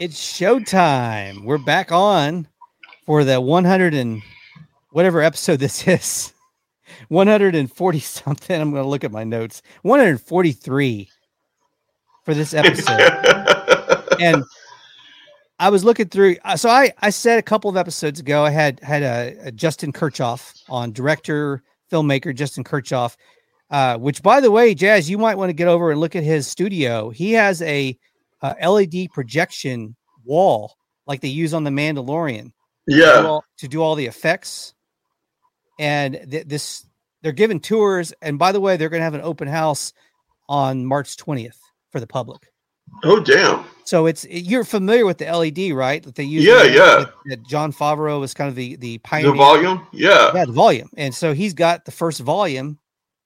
It's showtime. We're back on for the 100 and whatever episode this is. 140 something. I'm going to look at my notes. 143 for this episode. and I was looking through. uh, So I I said a couple of episodes ago I had had a, a Justin Kirchhoff on director filmmaker Justin Kirchhoff, uh, which by the way, Jazz, you might want to get over and look at his studio. He has a, uh LED projection wall like they use on the Mandalorian to do Yeah. all, to do all the effects. And th- this they're giving tours. And by the way, they're going to have an open house on March 20th for the public. Oh damn. So it's you're familiar with the LED, right? That they use. Yeah, that- yeah. That, that Jon Favreau was kind of the the pioneer. The volume? Yeah. Yeah, the volume. And so he's got the first volume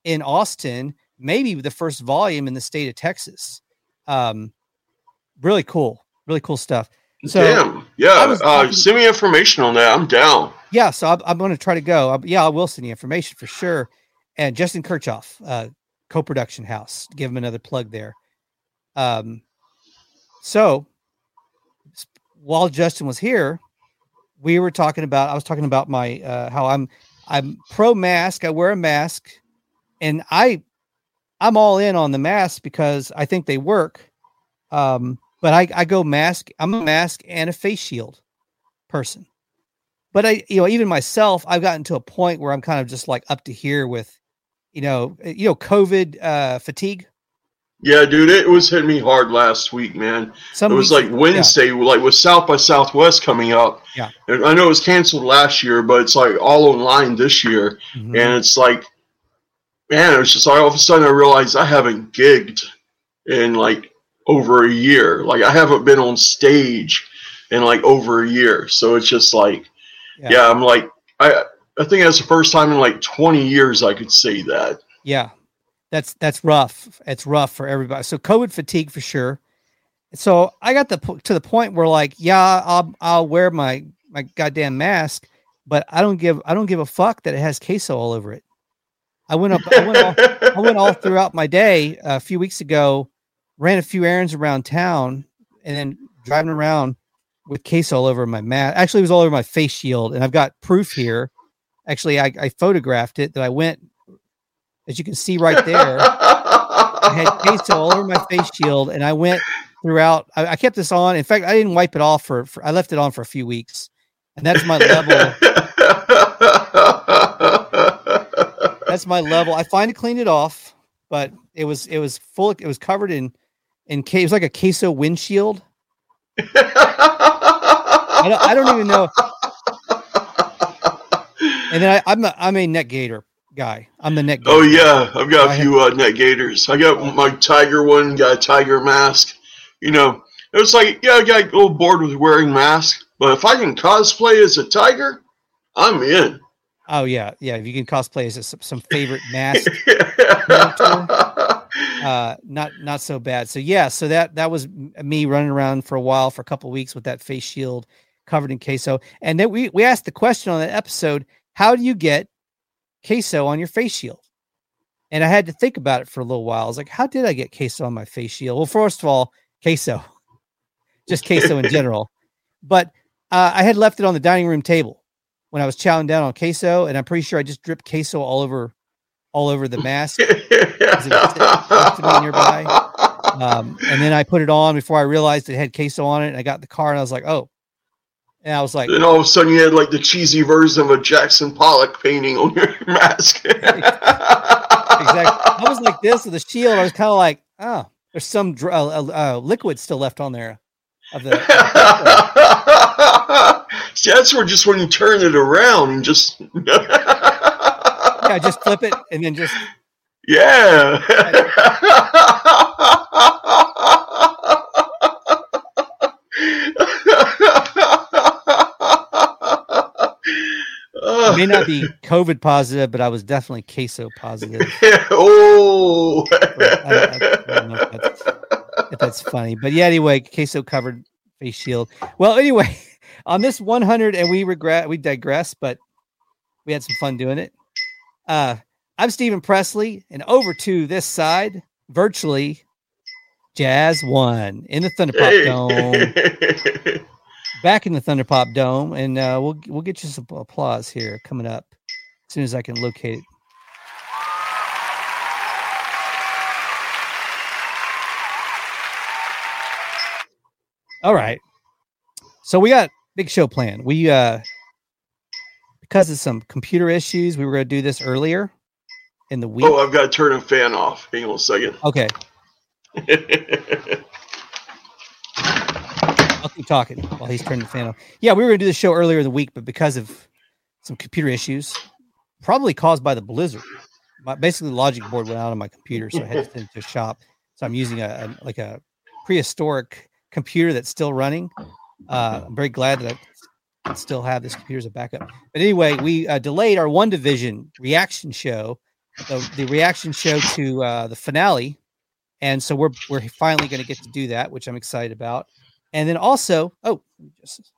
in Austin, maybe the first volume in the state of Texas. Um, really cool, really cool stuff. So damn. I Yeah. Uh, talking- send me information on that. I'm down. yeah, so I'm, I'm going to try to go. Uh, yeah, I will send you information for sure. And Justin Kirchhoff, uh, co-production house, give him another plug there. Um, so while Justin was here, we were talking about. I was talking about my uh, how I'm I'm pro mask. I wear a mask, and I I'm all in on the mask because I think they work. Um, but I I go mask. I'm a mask and a face shield person but I, you know, even myself, I've gotten to a point where I'm kind of just like up to here with, you know, uh, you know, COVID uh, fatigue. Yeah, dude, it was hitting me hard last week, man. Some it was weeks- like Wednesday, like with South by Southwest coming up. Yeah. And I know it was canceled last year, but it's like all online this year. Mhm. And it's like, man, it was just like all of a sudden I realized I haven't gigged in like over a year. Like I haven't been on stage in like over a year. So it's just like, Yeah. yeah, I'm like, I, I think that's the first time in like 20 years I could say that. yeah, that's that's rough. It's rough for everybody. So COVID fatigue for sure. So I got the to the point where like, yeah, I'll I'll wear my my goddamn mask, but I don't give I don't give a fuck that it has queso all over it. I went up. I went all, I went all throughout my day uh, a few weeks ago, ran a few errands around town, and then driving around with case all over my mat. Actually, it was all over my face shield, and I've got proof here. Actually, I, I photographed it that I went, as you can see right there. I had case all over my face shield, and I went throughout. I, I kept this on. In fact, I didn't wipe it off for, for. I left it on for a few weeks, and that's my level. that's my level. I finally cleaned it off, but it was it was full. It was covered in it was like a queso windshield. I don't, I don't even know. And then I, I'm a, I'm a neck gaiter guy. I'm the net. Oh gator guy. yeah, I've got I a had- few uh, neck gaiters. I got my tiger one, got a tiger mask. You know, it was like, yeah, I got a little bored with wearing masks, but if I can cosplay as a tiger, I'm in. Oh yeah, yeah. If you can cosplay as a, some- some favorite mask, uh, not not so bad. So yeah, so that that was me running around for a while for a couple weeks with that face shield covered in queso. And then we we asked the question on that episode: How do you get queso on your face shield? And I had to think about it for a little while. I was like, How did I get queso on my face shield? Well, first of all, queso, just queso in general. But uh, I had left it on the dining room table when I was chowing down on queso, and I'm pretty sure I just dripped queso all over all over the mask. it was to me nearby? Um, and then I put it on before I realized it had queso on it. And I got in the car and I was like, oh. And I was like, and all of a sudden you had like the cheesy version of a Jackson Pollock painting on your mask. exactly. I was like this with the shield. I was kind of like, oh, there's some dr- uh, uh, uh, liquid still left on there. Of the, See, that's where just when you turn it around and just yeah, just flip it and then just yeah. I may not be COVID positive, but I was definitely queso positive. oh. I don't- I don't know if that's, if that's funny. But yeah, anyway, queso covered face shield. Well, anyway, on this 100, and we regret, we digress, but we had some fun doing it. Uh, I'm Stephen Presley, and over to this side, virtually, Jazz One in the Thunderpop Dome. Back in the Thunderpop Dome, and uh, we'll we'll get you some applause here coming up as soon as I can locate it. All right. So we got big show plan. We uh because of some computer issues, we were going to do this earlier in the week. Oh, I've got to turn a fan off. Hang on a second. Okay. I'll keep talking while he's turning the fan off. Yeah, we were going to do the show earlier in the week, but because of some computer issues, probably caused by the blizzard, my, basically the logic board went out on my computer, so I had to send it to a shop. So I'm using a, a like a prehistoric computer that's still running. Uh, I'm very glad that I still have this computer as a backup. But anyway, we uh, delayed our WandaVision reaction show, the, the reaction show to uh, the finale, and so we're we're finally going to get to do that, which I'm excited about. And then also, oh, just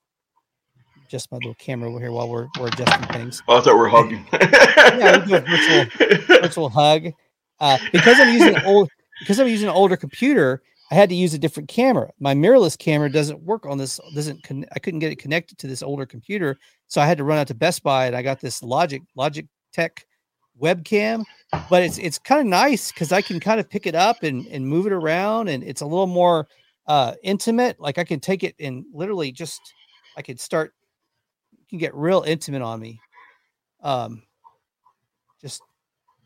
just my little camera over here while we're we're adjusting things. Oh, I thought we are hugging. yeah, we do a virtual virtual hug. Uh, because I'm using old because I'm using an older computer, I had to use a different camera. My mirrorless camera doesn't work on this. Doesn't con- I couldn't get it connected to this older computer, so I had to run out to Best Buy and I got this Logic Logic Tech webcam. But it's it's kind of nice because I can kind of pick it up and and move it around, and it's a little more uh intimate. Like I can take it and literally just I could start. Can get real intimate on me, um, just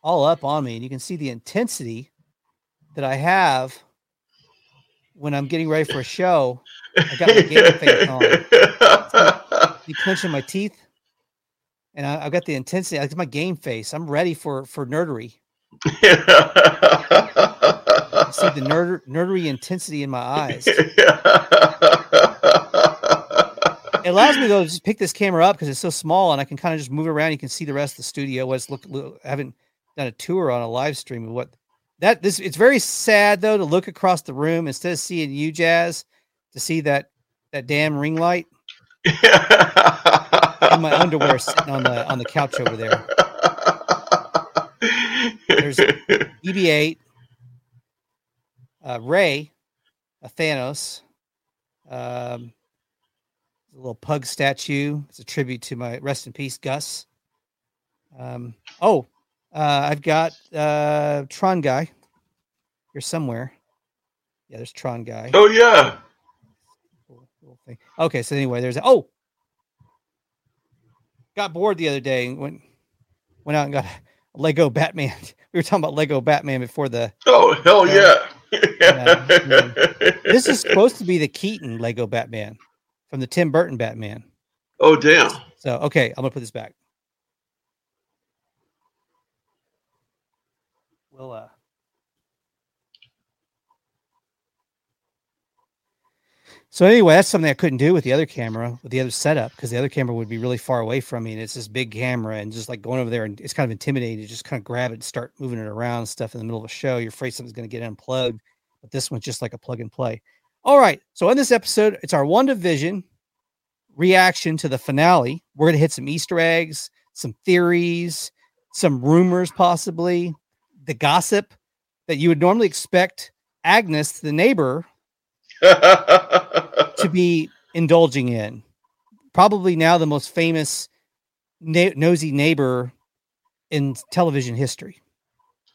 all up on me, and you can see the intensity that I have when I'm getting ready for a show, I got my game face on. You clenching my teeth, and I, have got the intensity. I got my game face. I'm ready for for nerdery. see the nerd nerdery intensity in my eyes. It allows me though to go just pick this camera up because it's so small, and I can kind of just move around. You can see the rest of the studio. What's look, look I haven't done a tour on a live stream of what that this it's very sad though to look across the room instead of seeing you, Jazz, to see that that damn ring light. in my underwear sitting on the on the couch over there. There's BB-8, uh, Rey, a Thanos, um, a little pug statue. It's a tribute to my rest in peace, Gus. Um, oh, uh, I've got uh, Tron guy here somewhere. Yeah, there's Tron guy. Oh yeah. Okay, so anyway, there's a, oh, got bored the other day and went went out and got a Lego Batman. We were talking about Lego Batman before the. Oh hell yeah! this is supposed to be the Keaton Lego Batman from the Tim Burton Batman. Oh damn! So okay, I'm gonna put this back. We'll uh So anyway, that's something I couldn't do with the other camera, with the other setup, because the other camera would be really far away from me, and it's this big camera, and just like going over there, and it's kind of intimidating to just kind of grab it, and start moving it around, stuff in the middle of a show. You're afraid something's going to get unplugged, but this one's just like a plug and play. All right, so in this episode, it's our WandaVision reaction to the finale. We're going to hit some Easter eggs, some theories, some rumors, possibly the gossip that you would normally expect Agnes, the neighbor, to be indulging in. Probably now the most famous na- nosy neighbor in television history.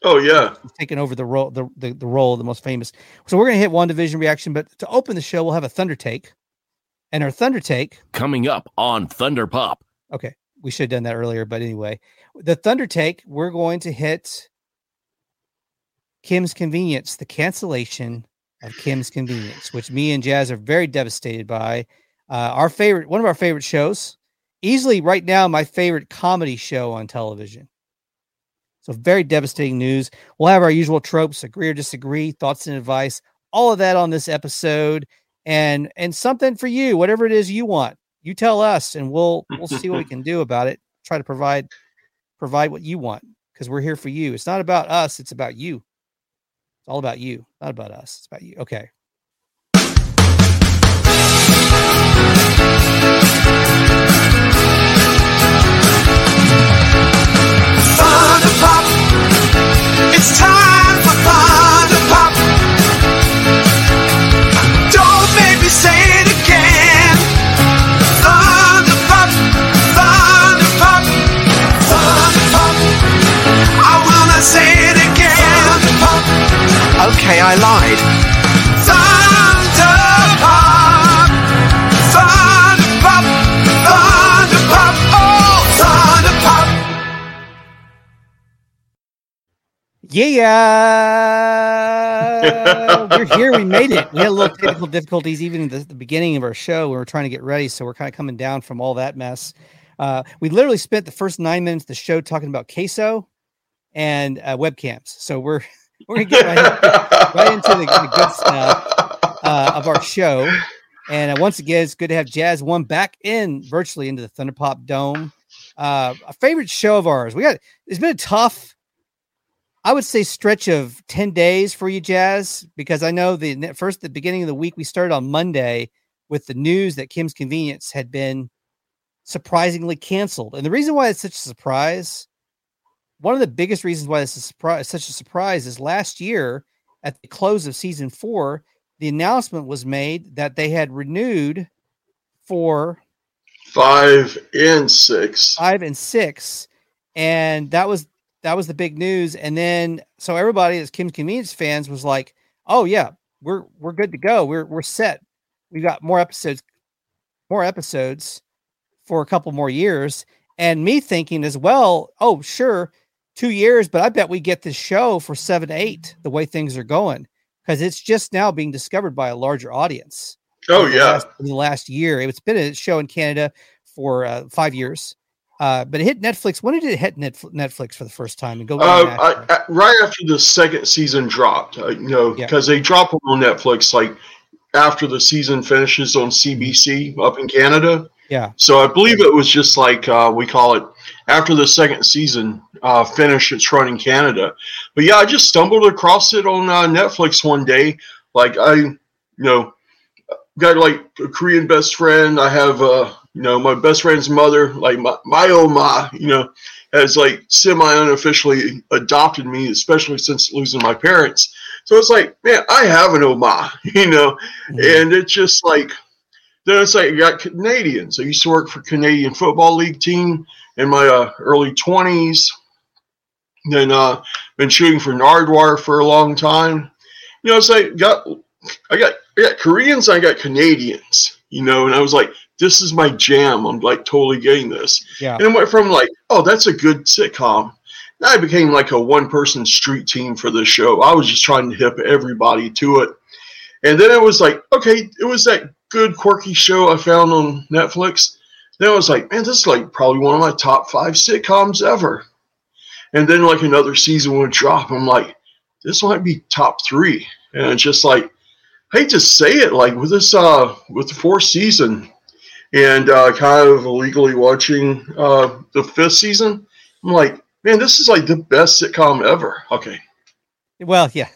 Oh yeah, He's taken over the role the, the, the role of the most famous. So we're gonna hit WandaVision reaction, but to open the show, we'll have a thunder take. And our thunder take coming up on Thunder Pop. Okay, we should have done that earlier, but anyway, the thunder take, we're going to hit Kim's Convenience, the cancellation of Kim's Convenience, which me and Jazz are very devastated by. Uh, our favorite, one of our favorite shows, easily right now, my favorite comedy show on television. So, very devastating news. We'll have our usual tropes agree or disagree, thoughts and advice, all of that on this episode. And and something for you, whatever it is you want, you tell us, and we'll we'll see what we can do about it. Try to provide provide what you want because we're here for you. It's not about us, it's about you all about you, not about us. It's about you. Okay. It's time I lied. Thunder pop, thunder pop, thunder pop, oh, thunder pop. Yeah, we're here. We made it. We had a little technical difficulties even at the, the beginning of our show. We were trying to get ready, so we're kind of coming down from all that mess. Uh, we literally spent the first nine minutes of the show talking about queso and uh, webcams. So we're we're gonna get right, right into the, the, good stuff uh, of our show. And uh, once again, it's good to have Jazz One back in virtually into the Thunder Pop Dome. Uh, a favorite show of ours. We got. It's been a tough I would say stretch of 10 days for you, Jazz, because I know the first, the beginning of the week, we started on Monday with the news that Kim's Convenience had been surprisingly canceled. And the reason why it's such a surprise, one of the biggest reasons why this is such a surprise is last year at the close of season four, the announcement was made that they had renewed for five and six. Five and six. And that was that was the big news. And then so everybody as Kim's Convenience fans was like, "Oh yeah, we're we're good to go. We're we're set. We've got more episodes, more episodes for a couple more years." And me thinking as well, "Oh sure, two years, but I bet we get this show for seven, eight. The way things are going, because it's just now being discovered by a larger audience." Oh yeah, last, in the last year, it's been a show in Canada for uh, five years uh, but it hit Netflix. When did it hit Netflix for the first time? And go uh, I, right after the second season dropped. Uh, you know, because yeah. they drop them on Netflix like after the season finishes on CBC up in Canada. Yeah. So I believe it was just like uh, we call it after the second season uh, finished its run in Canada. But yeah, I just stumbled across it on uh, Netflix one day. Like I, you know, got like a Korean best friend. I have uh, you know, my best friend's mother, like my, my oma, you know, has like semi unofficially adopted me, especially since losing my parents. So it's like, man, I have an oma, you know, mm-hmm. and it's just like, then it's like, you got Canadians. I used to work for Canadian Football League team in my uh, early 20s. Then uh, been shooting for Nardwuar for a long time. You know, it's like got I got I got Koreans, I got Canadians, you know, and I was like, this is my jam. I'm like totally getting this. Yeah. And it went from like, oh, that's a good sitcom. I became like a one person street team for the show. I was just trying to hip everybody to it. And then it was like, okay, it was that good quirky show I found on Netflix. Then I was like, man, this is like probably one of my top five sitcoms ever. And then like another season would drop. I'm like, this might be top three. And it's just like, I hate to say it, like with this uh with the fourth season, and uh, kind of illegally watching uh, the fifth season. I'm like, man, this is like the best sitcom ever. Okay. Well, yeah.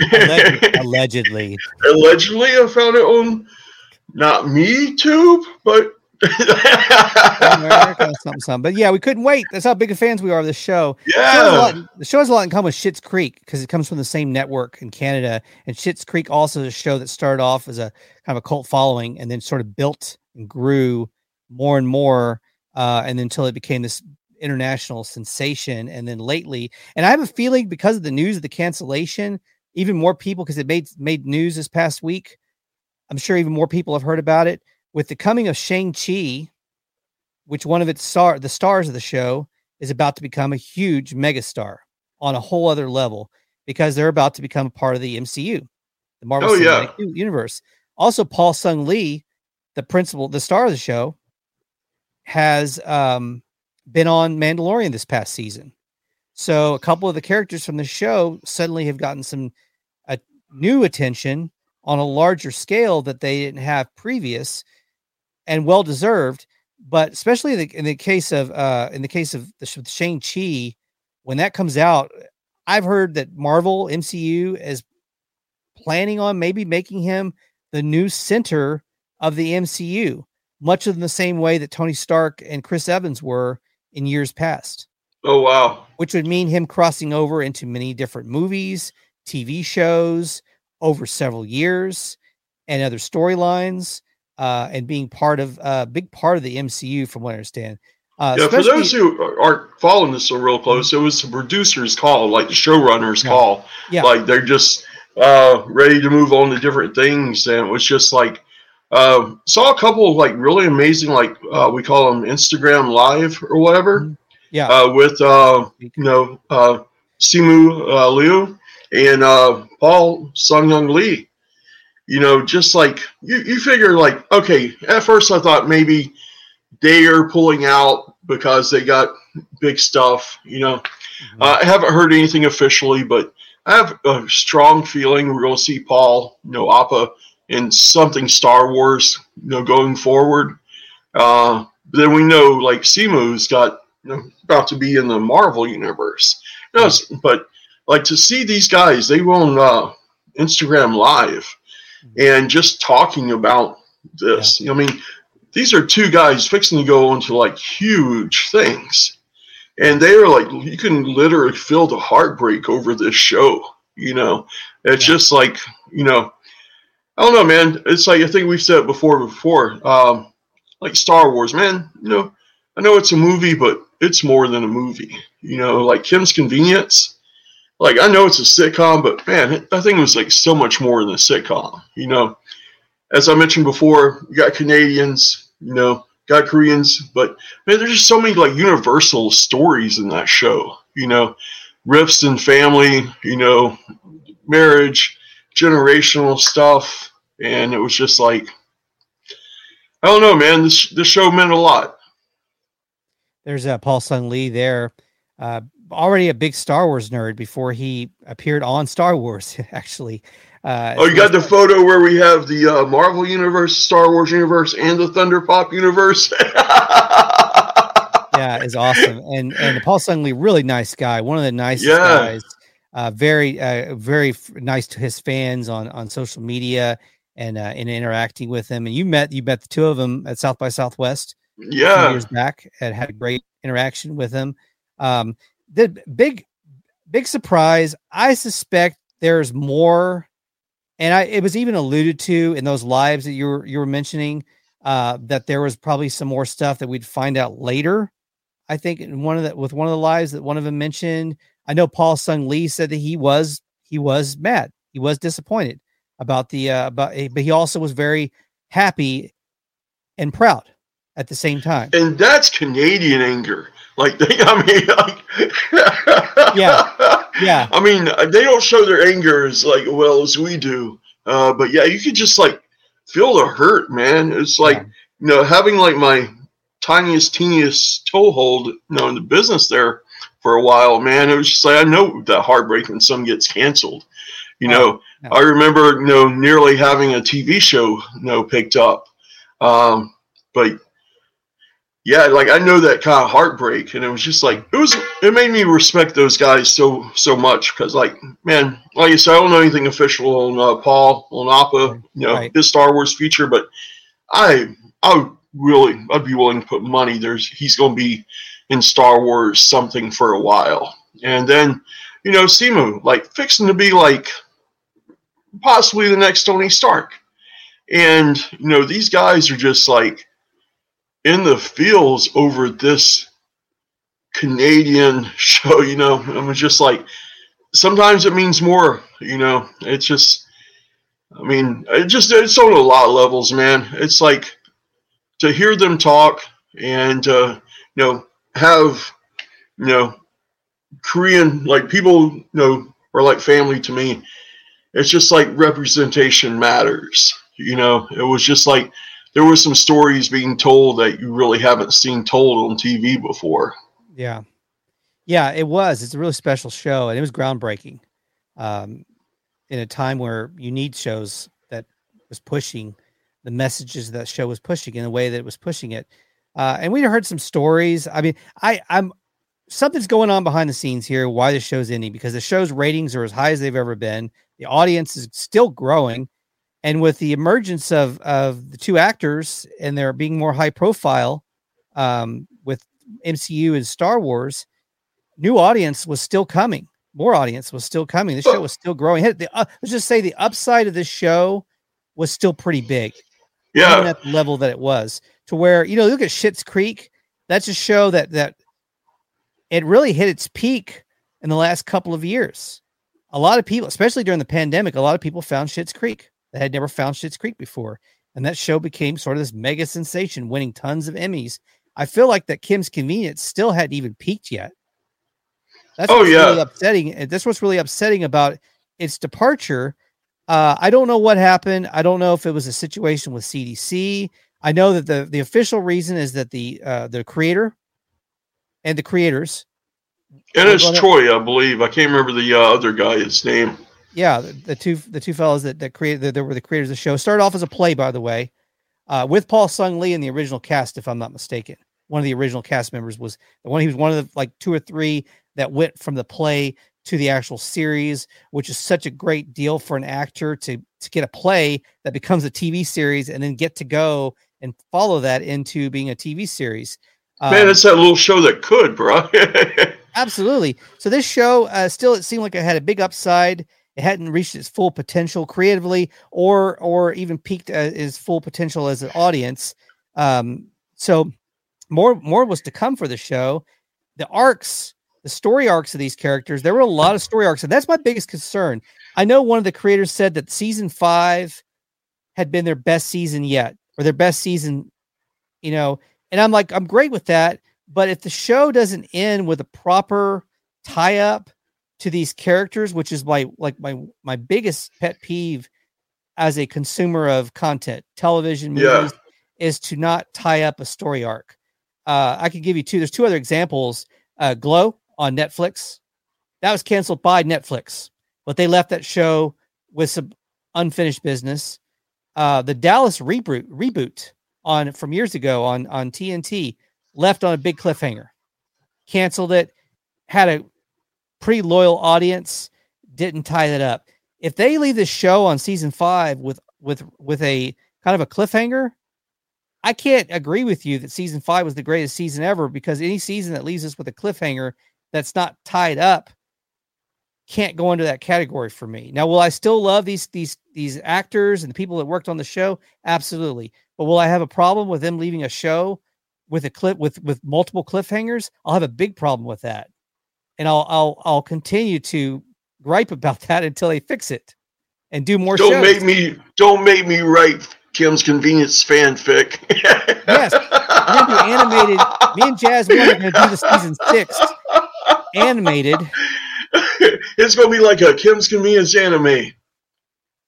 Allegedly. allegedly. Allegedly, I found it on not me tube, but America, something, something. But yeah, we couldn't wait. That's how big of fans we are of this show. Yeah. The show has a lot, in common with Schitt's Creek because it comes from the same network in Canada. And Schitt's Creek also is a show that started off as a kind of a cult following and then sort of built and grew more and more, uh, and until it became this international sensation. And then lately, and I have a feeling because of the news of the cancellation, even more people because it made made news this past week. I'm sure even more people have heard about it with the coming of Shang Chi, which one of its star the stars of the show is about to become a huge megastar on a whole other level because they're about to become a part of the MCU, the Marvel oh, Cinematic yeah. Universe. Also, Paul Sung Lee the principal, the star of the show, has um, been on Mandalorian this past season. So a couple of the characters from the show suddenly have gotten some uh, new attention on a larger scale that they didn't have previous, and well deserved. But especially in the, in the case of uh, in the case of the Shang Chi, when that comes out, I've heard that Marvel MCU is planning on maybe making him the new center of the MCU, much in the same way that Tony Stark and Chris Evans were in years past. Oh, wow. Which would mean him crossing over into many different movies, TV shows over several years, and other storylines, uh, and being part of a uh, big part of the MCU, from what I understand. Uh, yeah, for those who aren't following this so real close, it was the producer's call, like the showrunner's yeah. call. Yeah. Like they're just uh, ready to move on to different things. And it was just like, uh, saw a couple of like really amazing, like uh, we call them Instagram Live or whatever. Mm-hmm. Yeah. Uh, with uh, you know uh, Simu uh, Liu and uh, Paul Sun-Hyung Lee. You know, just like you, you figure, like, okay, at first I thought maybe they are pulling out because they got big stuff. You know, mm-hmm. uh, I haven't heard anything officially, but I have a strong feeling we're going to see Paul, you know, Appa in something Star Wars, you know, going forward. Uh, then we know like Simu's got you know, about to be in the Marvel universe. No, but like to see these guys, they were on uh, Instagram Live and just talking about this. Yeah. I mean, these are two guys fixing to go into like huge things. And they are like, you can literally feel the heartbreak over this show. You know, it's yeah. just like, you know, I don't know, man. It's like I think we've said it before. Before, um, like Star Wars, man. You know, I know it's a movie, but it's more than a movie. You know, like Kim's Convenience. Like I know it's a sitcom, but man, I think it was like so much more than a sitcom. You know, as I mentioned before, you got Canadians, you know, got Koreans, but man, there's just so many like universal stories in that show. You know, rifts in family. You know, marriage generational stuff, and it was just like I don't know, man. This this show meant a lot. There's uh, Paul Sun Lee there, uh, already a big Star Wars nerd before he appeared on Star Wars. Actually, uh, oh, you got the photo where we have the uh, Marvel universe, Star Wars universe, and the Thunder Pop universe. yeah, is awesome, and and Paul Sun Lee, really nice guy, one of the nicest yeah. guys uh, very uh, very nice to his fans on on social media and uh, and interacting with them. And you met you met the two of them at South by Southwest. Yeah, years back and had a great interaction with them. Um, the big big surprise. I suspect there's more, and I it was even alluded to in those lives that you were you were mentioning uh, that there was probably some more stuff that we'd find out later. I think in one of the with one of the lives that one of them mentioned I know Paul Sung Lee said that he was he was mad. He was disappointed about the uh, about eh, but he also was very happy and proud at the same time. And that's Canadian anger. Like they, I mean, like, yeah, yeah. I mean, they don't show their anger as like well as we do. Uh, but yeah, you could just like feel the hurt, man. It's like yeah. you know having like my tiniest, teeniest toehold, you know, in the business there for a while, man. It was just like I know that heartbreak when some gets canceled. You know, oh, I remember you know nearly having a TV show you know picked up, um, but yeah, like I know that kind of heartbreak, and it was just like it was. It made me respect those guys so so much because, like, man, like I said, I don't know anything official on uh, Paul on Appa, you know, right. his Star Wars feature, but I I would really I'd be willing to put money. There's he's going to be in Star Wars something for a while. And then, you know, Simu, like fixing to be like possibly the next Tony Stark. And, you know, these guys are just like in the fields over this Canadian show, you know. I was just like, sometimes it means more, you know. It's just, I mean, it just, it's on a lot of levels, man. It's like to hear them talk and, uh, you know, have, you know, Korean, like people, you know, are like family to me. It's just like representation matters. You know, it was just like there were some stories being told that you really haven't seen told on TV before. Yeah. Yeah, it was. It's a really special show and it was groundbreaking. Um, in a time where you need shows that was pushing the messages that show was pushing in the way that it was pushing it. Uh, and we heard some stories. I mean, I I'm something's going on behind the scenes here. Why the show's ending? Because the show's ratings are as high as they've ever been. The audience is still growing, and with the emergence of of the two actors and they're being more high profile, um, with MCU and Star Wars, new audience was still coming. More audience was still coming. The show was still growing. The, uh, let's just say the upside of this show was still pretty big. Yeah, at the level that it was to where you know look at Schitt's Creek. That's a show that that it really hit its peak in the last couple of years. A lot of people, especially during the pandemic, a lot of people found Schitt's Creek that had never found Schitt's Creek before, and that show became sort of this mega sensation, winning tons of Emmys. I feel like that Kim's Convenience still hadn't even peaked yet. That's Oh, what's yeah. really upsetting. and That's what's really upsetting about its departure. Uh, I don't know what happened. I don't know if it was a situation with CBC. I know that the the official reason is that the uh, the creator and the creators, And it's Troy, I believe. I can't remember the uh, other guy's name. Yeah, the, the two the two fellows that that created that, that were the creators of the show started off as a play, by the way, uh, with Paul Sung Lee in the original cast, if I'm not mistaken. One of the original cast members was the one. He was one of the like two or three that went from the play to the actual series, which is such a great deal for an actor to to get a play that becomes a TV series and then get to go and follow that into being a TV series. Man, Um, it's that little show that could, bro. Absolutely. So this show uh, still it seemed like it had a big upside. It hadn't reached its full potential creatively, or or even peaked uh, its full potential as an audience. Um, so more more was to come for the show. The arcs, the story arcs of these characters, there were a lot of story arcs, and that's my biggest concern. I know one of the creators said that season five had been their best season yet, or their best season, you know. And I'm like, I'm great with that. But if the show doesn't end with a proper tie up to these characters, which is my like my my biggest pet peeve as a consumer of content, television Yeah. is to not tie up a story arc. Uh, I could give you two. There's two other examples. Uh, Glow on Netflix, that was canceled by Netflix, but they left that show with some unfinished business. Uh, the Dallas reboot reboot on from years ago on on TNT left on a big cliffhanger, canceled it, had a pretty loyal audience, didn't tie that up. If they leave the show on season five with with with a kind of a cliffhanger, I can't agree with you that season five was the greatest season ever because any season that leaves us with a cliffhanger that's not tied up can't go into that category for me. Now, will I still love these these these actors and the people that worked on the show? Absolutely. But will I have a problem with them leaving a show with a clip with with multiple cliffhangers? I'll have a big problem with that. And I'll I'll I'll continue to gripe about that until they fix it and do more don't shows. make me don't make me write Kim's Convenience fanfic. Yes, we're gonna do animated. Me and Jazz One are gonna do the season six animated. it's gonna be like a Kim's Convenience anime.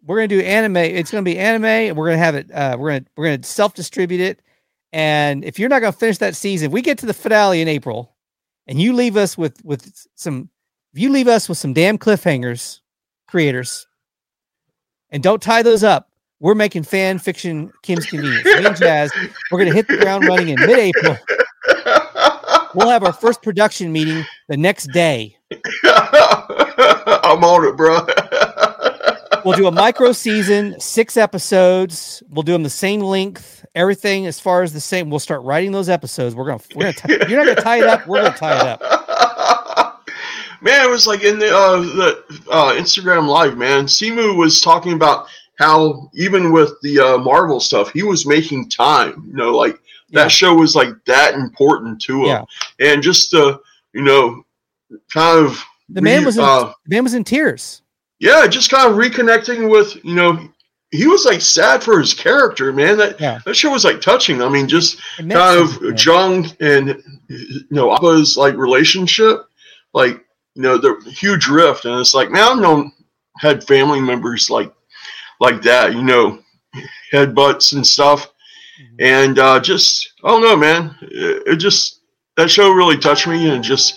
We're gonna do anime. It's gonna be anime, and we're gonna have it. Uh, we're gonna we're gonna self distribute it. And if you're not gonna finish that season, we get to the finale in April, and you leave us with with some. If you leave us with some damn cliffhangers, creators, and don't tie those up, we're making fan fiction Kim's Convenience. Me and Jazz, we're gonna hit the ground running in mid-April. We'll have our first production meeting the next day. I'm on it, bro. We'll do a micro season, six episodes. We'll do them the same length, everything as far as the same. We'll start writing those episodes. We're gonna, we're gonna. Tie, you're not gonna tie it up. We're gonna tie it up. man, it was like in the uh, the uh, Instagram live, man. Simu was talking about how even with the uh, Marvel stuff, he was making time. You know, like that Yeah. show was like that important to him, Yeah. and just uh, you know, kind of The man re- was in, uh, the man was in tears. Yeah, just kind of reconnecting with you know. He was like sad for his character, man. That Yeah. that show was like touching. I mean, just kind of. Jung and you know Appa's like relationship, like you know the huge rift, and it's like now I've known had family members like like that, you know, headbutts and stuff, Mhm. and uh, just I don't know, man. It, it just that show really touched me, and just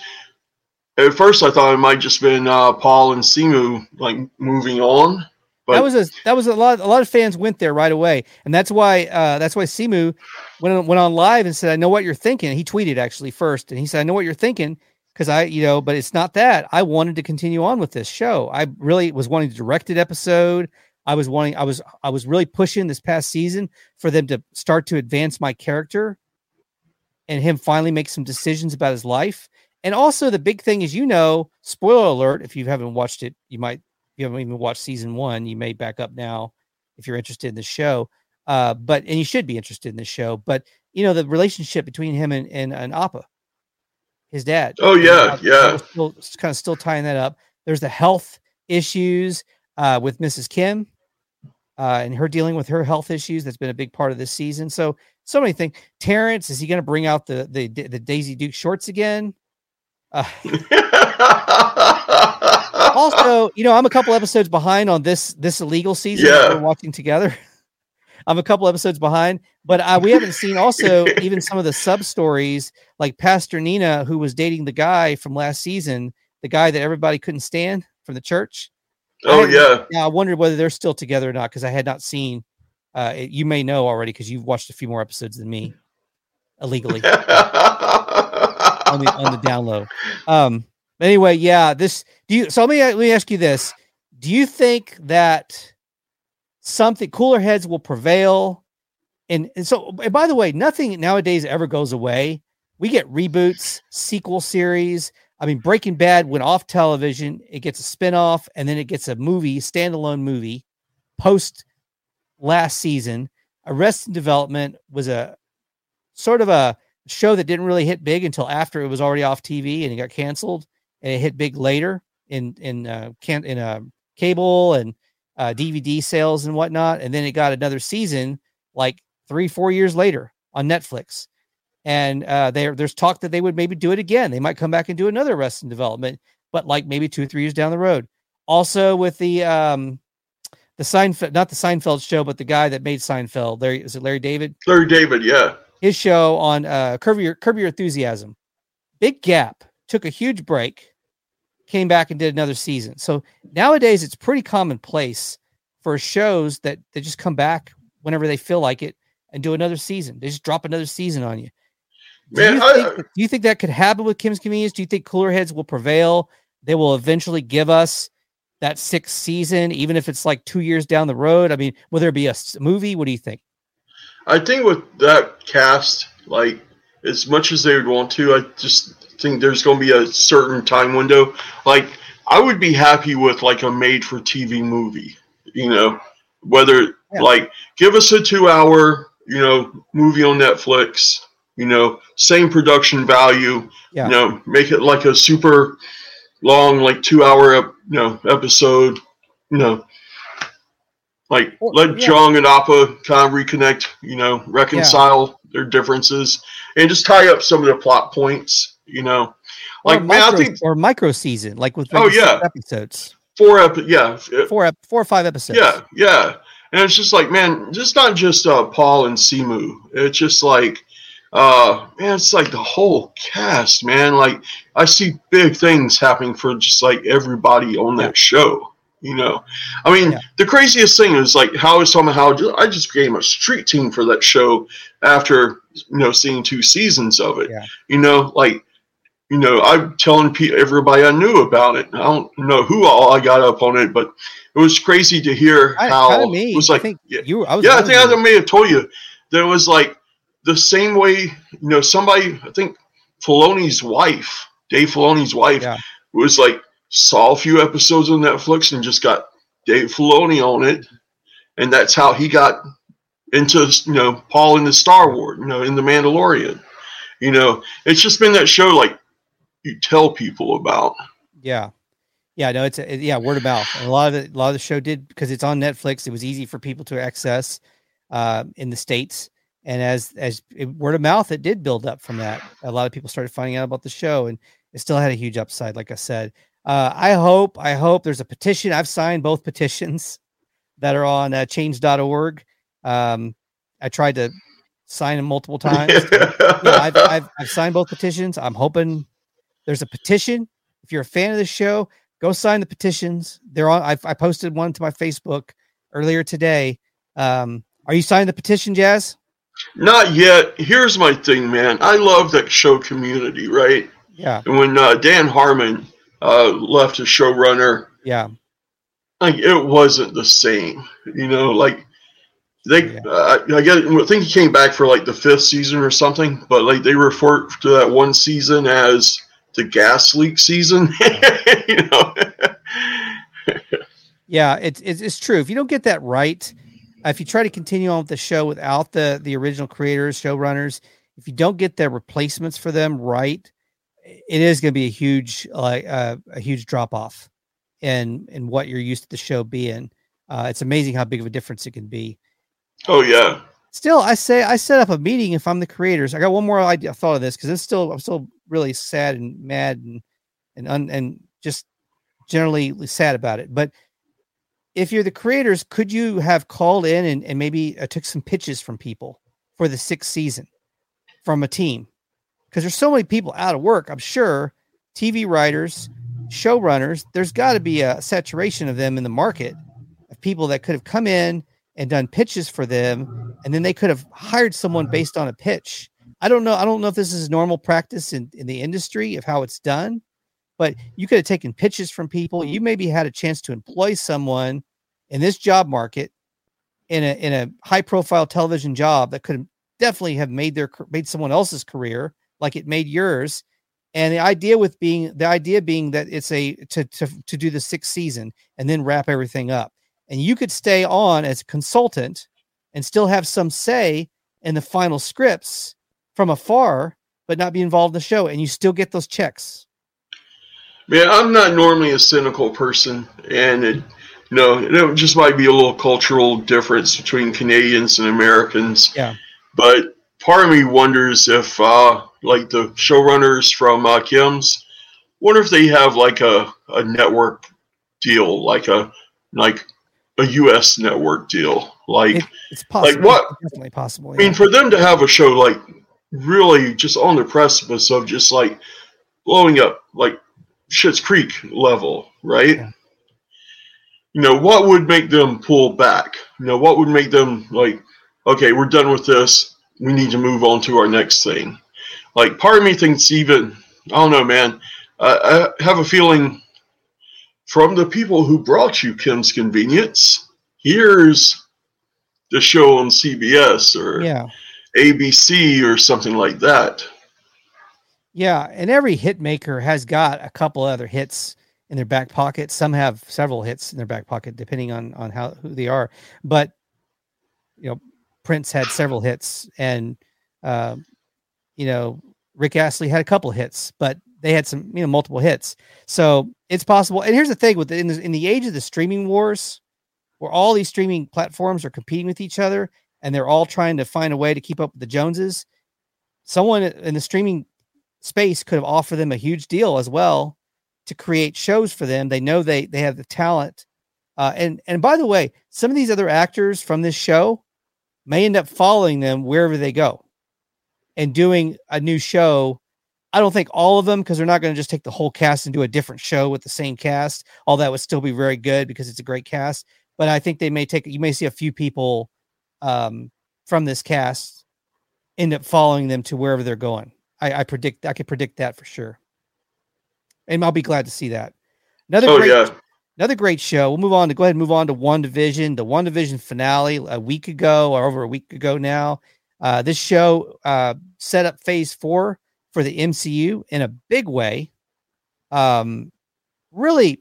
at first I thought it might just been uh, Paul and Simu like moving on, but that was a that was a lot. A lot of fans went there right away, and that's why uh, that's why Simu went on, went on live and said, "I know what you're thinking." He tweeted actually first, and he said, "I know what you're thinking." Because I, you know, but it's not that. I wanted to continue on with this show. I really was wanting to direct an episode. I was wanting, I was, I was really pushing this past season for them to start to advance my character and him finally make some decisions about his life. And also the big thing is, you know, spoiler alert, if you haven't watched it, you might you haven't even watched season one, you may back up now if you're interested in the show. Uh, but and you should be interested in the show. But you know, the relationship between him and and, and Appa, his dad. Oh, yeah, yeah. Still, kind of still tying that up. There's the health issues uh, with Mrs. Kim uh, and her dealing with her health issues. That's been a big part of this season. So so many things. Terrence is he going to bring out the the the Daisy Duke shorts again? Uh, also, you know, I'm a couple episodes behind on this this illegal season that Yeah. we're watching together. I'm a couple episodes behind, but uh, we haven't seen also even some of the sub stories, like Pastor Nina, who was dating the guy from last season, the guy that everybody couldn't stand from the church. oh haven't- yeah. Yeah, I wondered whether they're still together or not because I had not seen. Uh, it- you may know already because you've watched a few more episodes than me, illegally on the on the down low. Um. Anyway, yeah. This do you? So let me let me ask you this: Do you think that something cooler heads will prevail? And, and so, and by the way, nothing nowadays ever goes away. We get reboots, sequel series. I mean, Breaking Bad went off television. It gets a spinoff, and then it gets a movie, standalone movie, post last season. Arrested Development was a sort of a show that didn't really hit big until after it was already off TV and it got canceled, and it hit big later in in uh, can in uh, cable and uh, DVD sales and whatnot, and then it got another season like three four years later on Netflix. And uh, there, there's talk that they would maybe do it again. They might come back and do another Arrested Development, but like maybe two three years down the road. Also with the um, the Seinfeld, not the Seinfeld show, but the guy that made Seinfeld. Larry, is it Larry David? Larry David, yeah. His show on uh Curb Your, Curb Your Enthusiasm. Big gap, took a huge break, came back and did another season. So nowadays it's pretty commonplace for shows that they just come back whenever they feel like it and do another season. They just drop another season on you. Do, Man, you, I- think, do you think that could happen with Kim's Convenience? Do you think cooler heads will prevail? They will eventually give us that sixth season, even if it's like two years down the road. I mean, will there be a movie? What do you think? I think with that cast, like as much as they would want to, I just think there's going to be a certain time window. Like I would be happy with like a made-for-TV movie. You know, whether Yeah. like give us a two-hour, you know, movie on Netflix. You know, same production value. Yeah. You know, make it like a super long, like two-hour, you know, episode. You know. Like Well, let yeah. Jung and Appa kind of reconnect, you know, reconcile their differences, and just tie up some of the plot points. You know, like or man, micro, I think or micro season, like with Oh, yeah. episodes, four epi- yeah, four ep- four or five episodes. yeah, yeah, and it's just like man, just not just uh, Paul and Simu. It's just like, uh, man, it's like the whole cast, man. Like I see big things happening for just like everybody on that Yeah. show. You know, I mean, Yeah. the craziest thing is like how somehow ju- I just became a street team for that show after you know seeing two seasons of it. Yeah. You know, like you know, I'm telling everybody I knew about it. I don't know who all I got up on it, but it was crazy to hear I, how kind of me. it was I like. think yeah, you. I was. yeah, I think I may have told you there was like the same way. You know, somebody I think Filoni's wife, Dave Filoni's wife, Yeah. was like saw a few episodes on Netflix and just got Dave Filoni on it, and that's how he got into you know Paul in the Star Wars, you know, in the Mandalorian. You know, it's just been that show like you tell people about. Yeah, yeah. No, it's a, yeah, word of mouth. And a lot of a lot of the show did because it's on Netflix. It was easy for people to access uh, in the states, and as as it, word of mouth, it did build up from that. A lot of people started finding out about the show, and it still had a huge upside. Like I said, uh, I hope, I hope there's a petition. I've signed both petitions that are on uh, Change.org. Um, I tried to sign them multiple times. yeah, I've, I've, I've signed both petitions. I'm hoping there's a petition. If you're a fan of the show, go sign the petitions. They're on. I, I posted one to my Facebook earlier today. Um, are you signing the petition, Jazz? Not yet. Here's my thing, man. I love that show community, right? Yeah, And when uh, Dan Harmon uh, left as showrunner, yeah, like it wasn't the same. You know, like they, Yeah. uh, I get, I think he came back for like the fifth season or something, but like they refer to that one season as the gas leak season. you know, yeah. It's it's, it's true. If you don't get that right, if you try to continue on with the show without the the original creators, showrunners, if you don't get the replacements for them right, it is going to be a huge like uh, a huge drop off in in what you're used to the show being. Uh, it's amazing how big of a difference it can be. oh yeah, still, I say I set up a meeting if I'm the creators. I got one more idea. I thought of this because it's still I'm still really sad and mad and and un, and just generally sad about it. But if you're the creators, could you have called in and, and maybe uh, took some pitches from people for the sixth season from a team? Because there's so many people out of work. I'm sure TV writers, showrunners, there's got to be a saturation of them in the market of people that could have come in and done pitches for them, and then they could have hired someone based on a pitch. I don't know. I don't know if this is normal practice in, in the industry of how it's done, but you could have taken pitches from people. You maybe had a chance to employ someone in this job market in a in a high profile television job that could definitely have made their made someone else's career like it made yours. And the idea with being the idea being that it's a to to to do the sixth season and then wrap everything up. And you could stay on as a consultant and still have some say in the final scripts from afar, but not be involved in the show, and you still get those checks. Man, I'm not normally a cynical person, and it, you know, it just might be a little cultural difference between Canadians and Americans. Yeah. But part of me wonders if, uh, like the showrunners from uh, Kim's, wonder if they have like a, a network deal, like a like a U.S. network deal, like it, it's possible. Like what? It's definitely possible. I mean, for them to have a show like really just on the precipice of just like blowing up, like Schitt's Creek level, right? Yeah. You know, what would make them pull back? You know, what would make them like, okay, we're done with this. We need to move on to our next thing. Like, part of me thinks even, I don't know, man. I have a feeling from the people who brought you Kim's Convenience, here's the show on CBS or yeah. ABC or something like that. Yeah, and every hit maker has got a couple other hits in their back pocket. Some have several hits in their back pocket, depending on on how who they are. But you know, Prince had several hits, and uh, you know, Rick Astley had a couple hits, but they had some you know multiple hits. So it's possible. And here's the thing: with the, in, the, in the age of the streaming wars, where all these streaming platforms are competing with each other, and they're all trying to find a way to keep up with the Joneses. Someone in the streaming space could have offered them a huge deal as well to create shows for them. They know they they have the talent. Uh, and and by the way, some of these other actors from this show may end up following them wherever they go and doing a new show. I don't think all of them because they're not going to just take the whole cast and do a different show with the same cast. All that would still be very good because it's a great cast. But I think they may take you may see a few people um, from this cast end up following them to wherever they're going. I, I predict I could predict that for sure. And I'll be glad to see that. Another oh, great yeah. Another great show. We'll move on to go ahead and move on to WandaVision, the WandaVision finale a week ago or over a week ago now. Uh, this show uh, set up phase four for the MCU in a big way. Um, really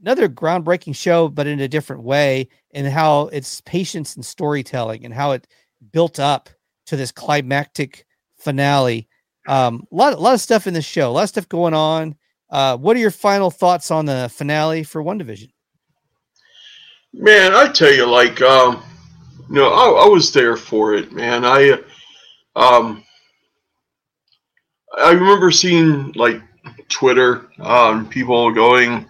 another groundbreaking show, but in a different way, and how it's patience and storytelling and how it built up to this climactic finale. Um, a lot, a lot of stuff in this show, a lot of stuff going on. Uh, what are your final thoughts on the finale for WandaVision? Man, I tell you, like, um, you know, I, I was there for it, man. I, um, I remember seeing like Twitter, um, people going,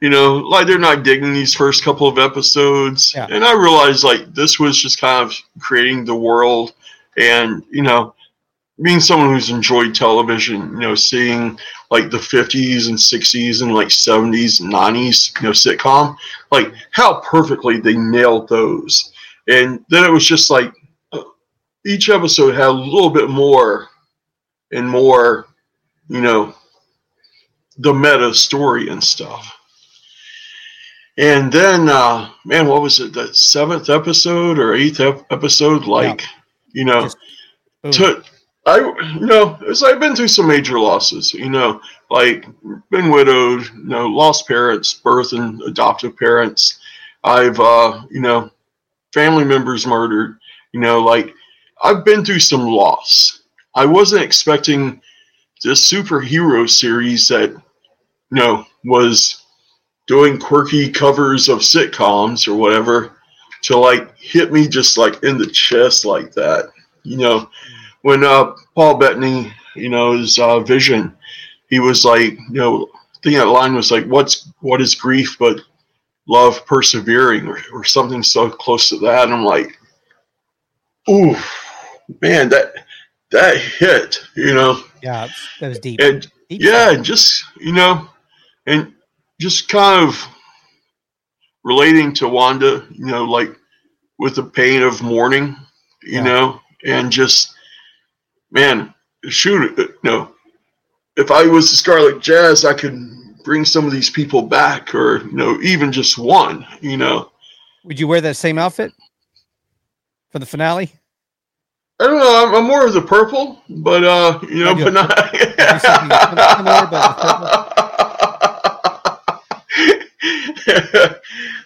you know, like they're not digging these first couple of episodes, Yeah. and I realized like this was just kind of creating the world, and you know, being someone who's enjoyed television, you know, seeing like the 50s and 60s and like 70s and 90s, you know, sitcom, like how perfectly they nailed those. And then it was just like each episode had a little bit more and more, you know, the meta story and stuff. And then, uh, man, what was it? The seventh episode or eighth ep- episode? Like, you know, Just boom. to I you know it's I've been through some major losses. You know, like been widowed, you know, lost parents, birth and adoptive parents. I've uh, you know, family members murdered. You know, like I've been through some loss. I wasn't expecting this superhero series that you know was doing quirky covers of sitcoms or whatever to like hit me just like in the chest like that. You know, when uh, Paul Bettany, you know, his uh, vision, he was like, you know, I think that line was like, "What's what is grief but love persevering," or, or something so close to that. And I'm like, ooh, man, that that hit, you know. Yeah, that was deep. And deep yeah, stuff. just you know, and just kind of relating to Wanda, you know, like with the pain of mourning, you Yeah. know, and just man, shoot, you know, if I was the Scarlet Jazz, I could bring some of these people back, or you know, even just one, you know. Would you wear that same outfit for the finale? I don't know. I'm, I'm more of the purple, but uh, you know, but not. do something similar,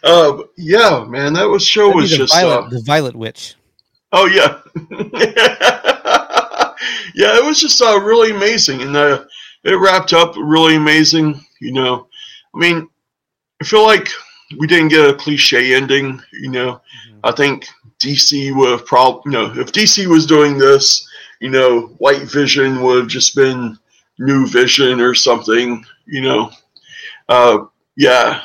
um, yeah, man, that was show That'd was just. violet, Uh, the violet witch. oh yeah, yeah, it was just uh, really amazing, and uh, it wrapped up really amazing. You know, I mean, I feel like we didn't get a cliche ending. You know, I think DC would have probably, you know, if DC was doing this, you know, White Vision would have just been New Vision or something, you know. Uh, yeah.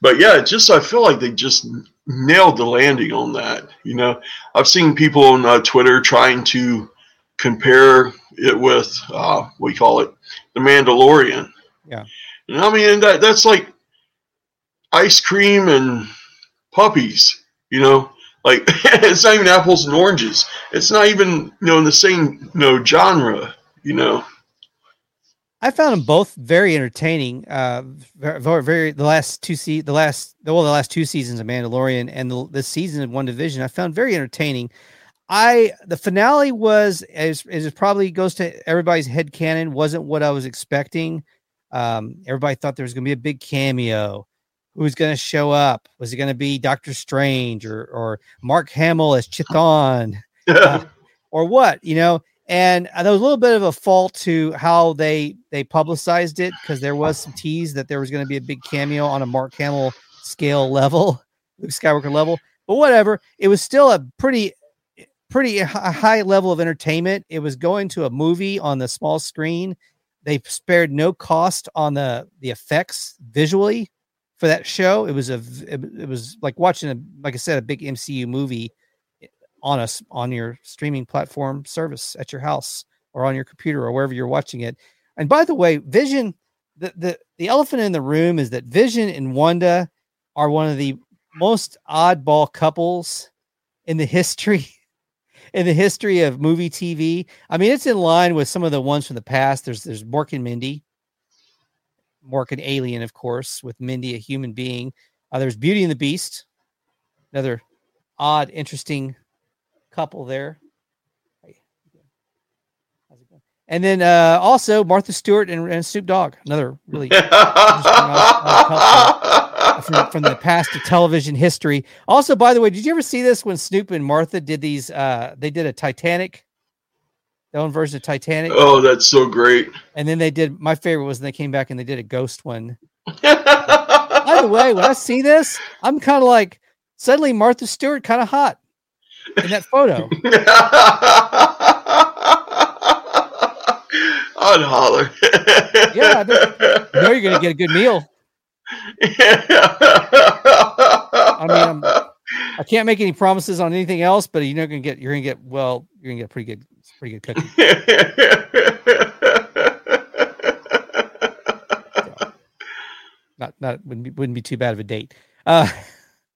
But yeah, just I feel like they just nailed the landing on that. You know, I've seen people on uh, Twitter trying to compare it with uh, do call it, The Mandalorian. Yeah. And I mean, that that's like ice cream and puppies. You know, like it's not even apples and oranges. It's not even you know in the same you know genre. You know. I found them both very entertaining. Uh, very, very, very the last two se- the last well, the last two seasons of Mandalorian and the, this season of WandaVision, I found very entertaining. I the finale was as, it probably goes to everybody's head canon wasn't what I was expecting. Um, everybody thought there was going to be a big cameo. Who's going to show up? Was it going to be Doctor Strange or or Mark Hamill as Chithon? Uh, or what you know and uh, there was a little bit of a fault to how they they publicized it because there was some tease that there was going to be a big cameo on a mark hamill scale level luke skywalker level but whatever it was still a pretty pretty hi- high level of entertainment. It was going to a movie on the small screen. They spared no cost on the the effects visually for that show. It was a it, was like watching a like i said a big mcu movie eh, on us on your streaming platform service at your house or on your computer or wherever you're watching it. And by the way, Vision, the the, the elephant in the room is that Vision and Wanda are one of the most oddball couples in the history in the history of movie TV. I mean, it's in line with some of the ones from the past. There's there's Mork and Mindy, Mork and Alien, of course, with Mindy a human being. Uh, there's Beauty and the Beast, another odd, interesting couple there. How's it going? And then uh, also Martha Stewart and, and Snoop Dogg, another really from, from the past of television history. Also, by the way, did you ever see this when Snoop and Martha did these? Uh, they did a Titanic, their own version of Titanic, oh, that's so great. and then they did. My favorite was when they came back and they did a ghost one. By the way, when I see this, I'm kind of like suddenly Martha Stewart kind of hot in that photo. I'd holler. Yeah, I know you're gonna get a good meal. I mean, I'm, I can't make any promises on anything else, but you're not gonna get. You're gonna get. Well, you're gonna get pretty good. Pretty good cooking. Not not wouldn't be, wouldn't be too bad of a date. Uh,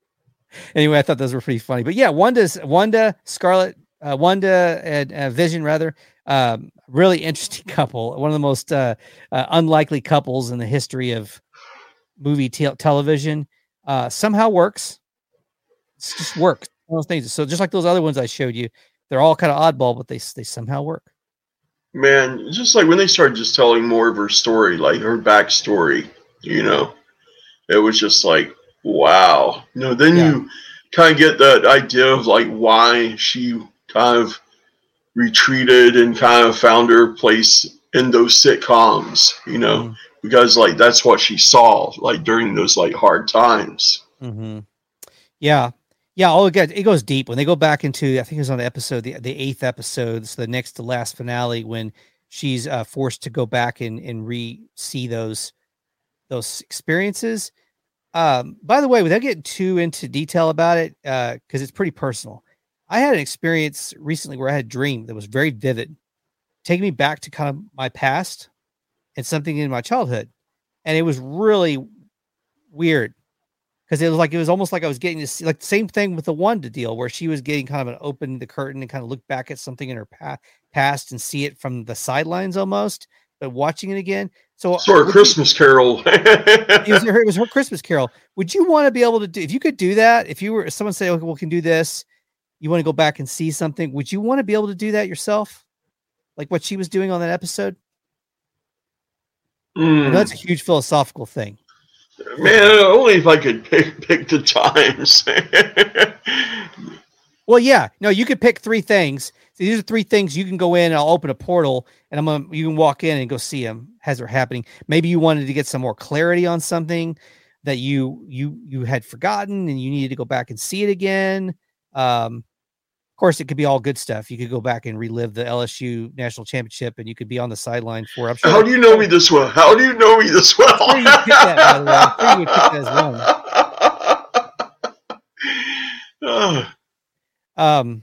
anyway, I thought those were pretty funny. But yeah, Wanda's Wanda Scarlet, uh, Wanda and uh, Vision rather. Um, really interesting couple. One of the most uh, uh, unlikely couples in the history of movie te- television. Uh, somehow works. It's just works. One of those things. So just like those other ones I showed you, they're all kind of oddball, but they they somehow work. Man, just like when they started just telling more of her story, like her backstory, you know, it was just like, wow. You know, then Yeah. you kind of get that idea of like why she kind of retreated and kind of found her place in those sitcoms, you know, Mhm. because like that's what she saw like during those like hard times. Mm-hmm. Yeah, Yeah, oh, it it goes deep when they go back into. I think it was on the episode, the, the eighth episode, so the next to last finale when she's uh, forced to go back and and re see those those experiences. Um, by the way, without getting too into detail about it, because uh, it's pretty personal, I had an experience recently where I had a dream that was very vivid, taking me back to kind of my past and something in my childhood, and it was really weird because it was like it was almost like I was getting to see like the same thing with the Wanda deal where she was getting kind of an open the curtain and kind of look back at something in her pa- past and see it from the sidelines almost, but watching it again. So sort of Christmas you, Carol. it, was her, it was her Christmas Carol. Would you want to be able to do if you could do that? If you were if someone say, okay, we can do this. You want to go back and see something? Would you want to be able to do that yourself, like what she was doing on that episode? Mm. that's a huge philosophical thing. Man, only if I could pick pick the times. well, yeah, no, you could pick three things. These are three things you can go in. and I'll open a portal, and I'm gonna you can walk in and go see them as they're happening. Maybe you wanted to get some more clarity on something that you you you had forgotten, and you needed to go back and see it again. Um, of course, it could be all good stuff. You could go back and relive the LSU national championship, and you could be on the sideline for. Sure How do you know me this well? How do you know me this well? I'm sure you pick that, by the way. I'm sure you that as one. um.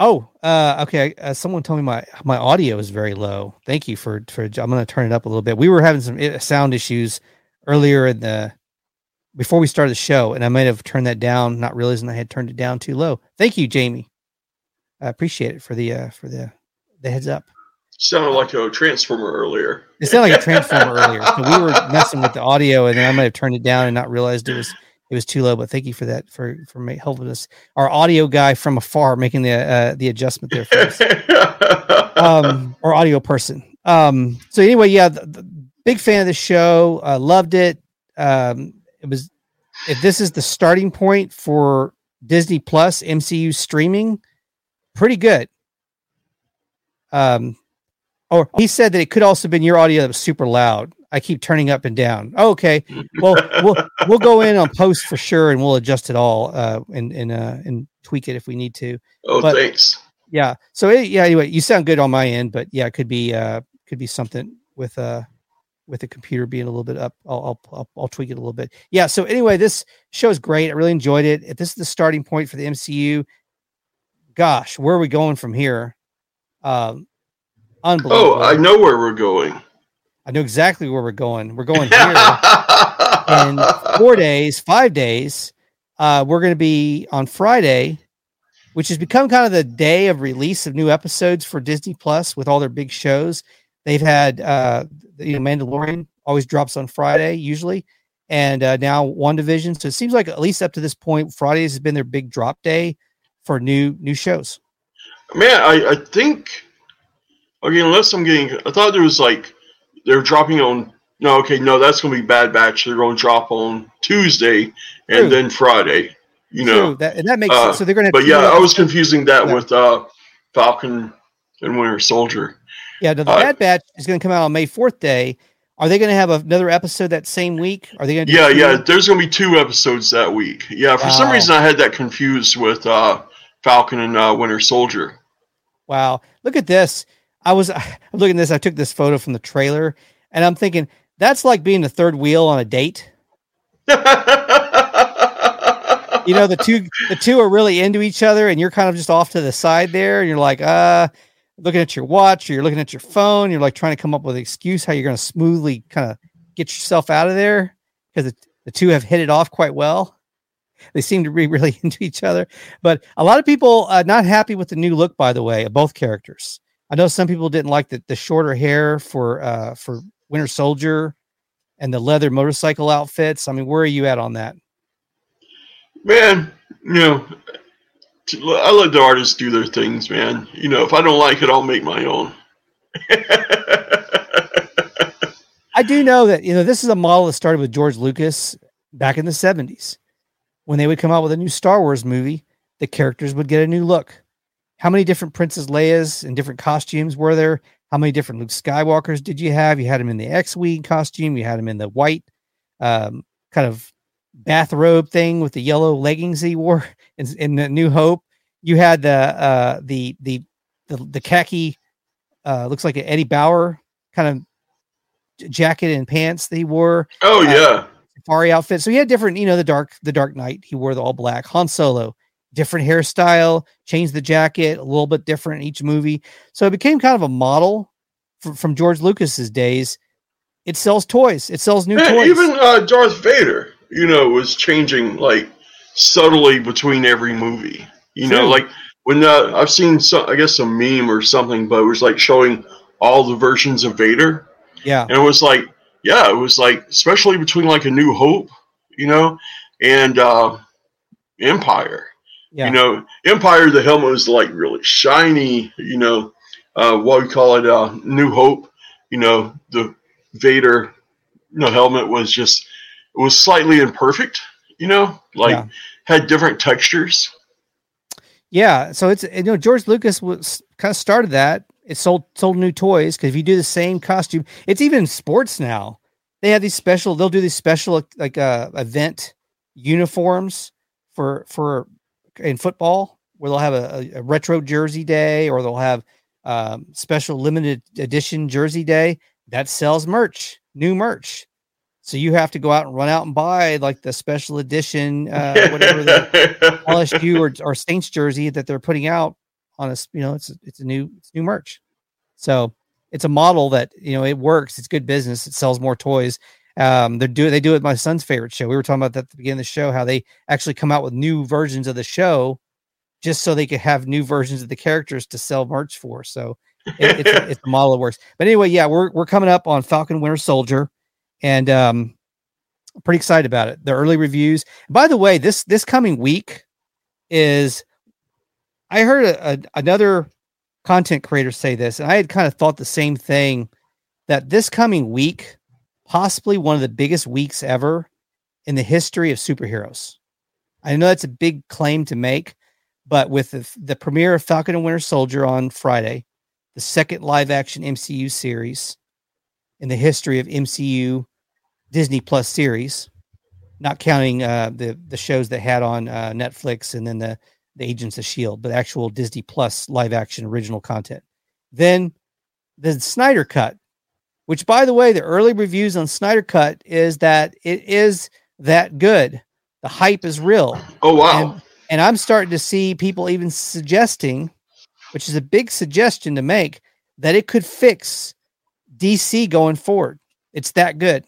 Oh, uh, okay. Uh, someone told me my my audio is very low. Thank you for for. I'm going to turn it up a little bit. We were having some eh, sound issues earlier in the before we started the show, and I might have turned that down, not realizing I had turned it down too low. Thank you, Jamie. I appreciate it for the uh, for the the heads up. Sounded like a transformer earlier. It sounded like a transformer earlier. So we were messing with the audio, and then I might have turned it down and not realized it was it was too low. But thank you for that for for helping us. Our audio guy from afar making the uh, the adjustment there for us. um, or audio person. Um, so anyway, yeah, the, the big fan of the show. Uh, loved it. Um, it was if this is the starting point for Disney Plus MCU streaming, pretty good. Um, or he said that it could also have been your audio that was super loud. I keep turning up and down. Oh, okay, well, we'll we'll go in on post for sure, and we'll adjust it all uh, and and uh, and tweak it if we need to. Oh, but, thanks. Yeah. So yeah. Anyway, you sound good on my end, but yeah, it could be uh could be something with uh with the computer being a little bit up. I'll, I'll, I'll, tweak it a little bit. Yeah. So anyway, this show is great. I really enjoyed it. If this is the starting point for the MCU, gosh, where are we going from here? Um, unbelievable. Oh, I know where we're going. I know exactly where we're going. We're going here in four days, five days. Uh, we're going to be on Friday, which has become kind of the day of release of new episodes for Disney Plus with all their big shows. They've had uh, you know Mandalorian always drops on Friday usually, and uh, now Division. So it seems like at least up to this point, Fridays has been their big drop day for new new shows. Man, I, I think okay, unless I'm getting, I thought there was like they're dropping on. No, okay, no, that's going to be Bad Batch. They're going to drop on Tuesday and True. then Friday. You know, True. that and that makes uh, sense. So they're going to. But yeah, I was confusing that yeah. with uh, Falcon and Winter Soldier. Yeah, the uh, Bad Batch is going to come out on May Fourth Day. Are they going to have another episode that same week? Are they going to? Yeah, yeah. There's going to be two episodes that week. Yeah, for wow. some reason I had that confused with uh, Falcon and uh, Winter Soldier. Wow, look at this. I was I'm looking at this. I took this photo from the trailer, and I'm thinking that's like being the third wheel on a date. you know, the two the two are really into each other, and you're kind of just off to the side there, and you're like, uh, looking at your watch or you're looking at your phone. You're like trying to come up with an excuse how you're going to smoothly kind of get yourself out of there because the, two have hit it off quite well. They seem to be really into each other, but a lot of people uh, not happy with the new look. By the way, of both characters. I know some people didn't like the, the shorter hair for uh, for Winter Soldier and the leather motorcycle outfits. I mean, where are you at on that? Man, you know, I let the artists do their things, man. You know, if I don't like it, I'll make my own. I do know that you know this is a model that started with George Lucas back in the '70s. When they would come out with a new Star Wars movie, the characters would get a new look. How many different Princess Leia's and different costumes were there? How many different Luke Skywalkers did you have? You had him in the X-wing costume. You had him in the white, um, kind of bathrobe thing with the yellow leggings he wore in, in the New Hope. You had the uh, the the the, the khaki uh, looks like an Eddie Bauer kind of jacket and pants that he wore. Oh uh, yeah, safari outfit. So he had different, you know, the dark the Dark Knight. He wore the all black. Han Solo, different hairstyle, changed the jacket, a little bit different in each movie. So it became kind of a model for, from George Lucas's days. It sells toys. It sells new Yeah, toys. even uh, Darth Vader, you know, was changing like subtly between every movie. You know, True. like when uh, I've seen some, I guess a meme or something, but it was like showing all the versions of Vader, yeah, and it was like, yeah, it was like, especially between like a New Hope, you know, and uh, Empire. yeah, You know, Empire, the helmet was like really shiny. You know, uh, what we call it, uh, New Hope. You know, the Vader, you know, helmet was just was slightly imperfect. You know, like Yeah. had different textures. yeah. So it's you know George Lucas was kind of started that. It sold sold new toys because if you do the same costume, it's even in sports now. They have these special. They'll do these special like uh, event uniforms for for in football where they'll have a, a, a retro jersey day or they'll have um, special limited edition jersey day that sells merch, new merch. So you have to go out and run out and buy like the special edition, uh, whatever the LSU or, or Saints jersey that they're putting out on us. You know, it's it's a new it's new merch. So it's a model that you know it works. It's good business. It sells more toys. Um, they do they do it. My son's favorite show. We were talking about that at the beginning of the show. How they actually come out with new versions of the show, just so they could have new versions of the characters to sell merch for. So it, it's, a, it's a model that works. But anyway, yeah, we're we're coming up on Falcon Winter Soldier, and um, pretty excited about it. The early reviews. By the way, this this coming week is I heard a, a, another content creator say this, and I had kind of thought the same thing that this coming week, possibly one of the biggest weeks ever in the history of superheroes. I know that's a big claim to make, but with the, the premiere of Falcon and Winter Soldier on Friday, the second live action MCU series in the history of MCU Disney Plus series, not counting uh, the the shows that had on uh, Netflix and then the the Agents of Shield, but actual Disney Plus live action original content. Then the Snyder Cut, which by the way, the early reviews on Snyder Cut is that it is that good. The hype is real. Oh wow! And, and I'm starting to see people even suggesting, which is a big suggestion to make, that it could fix DC going forward. It's that good.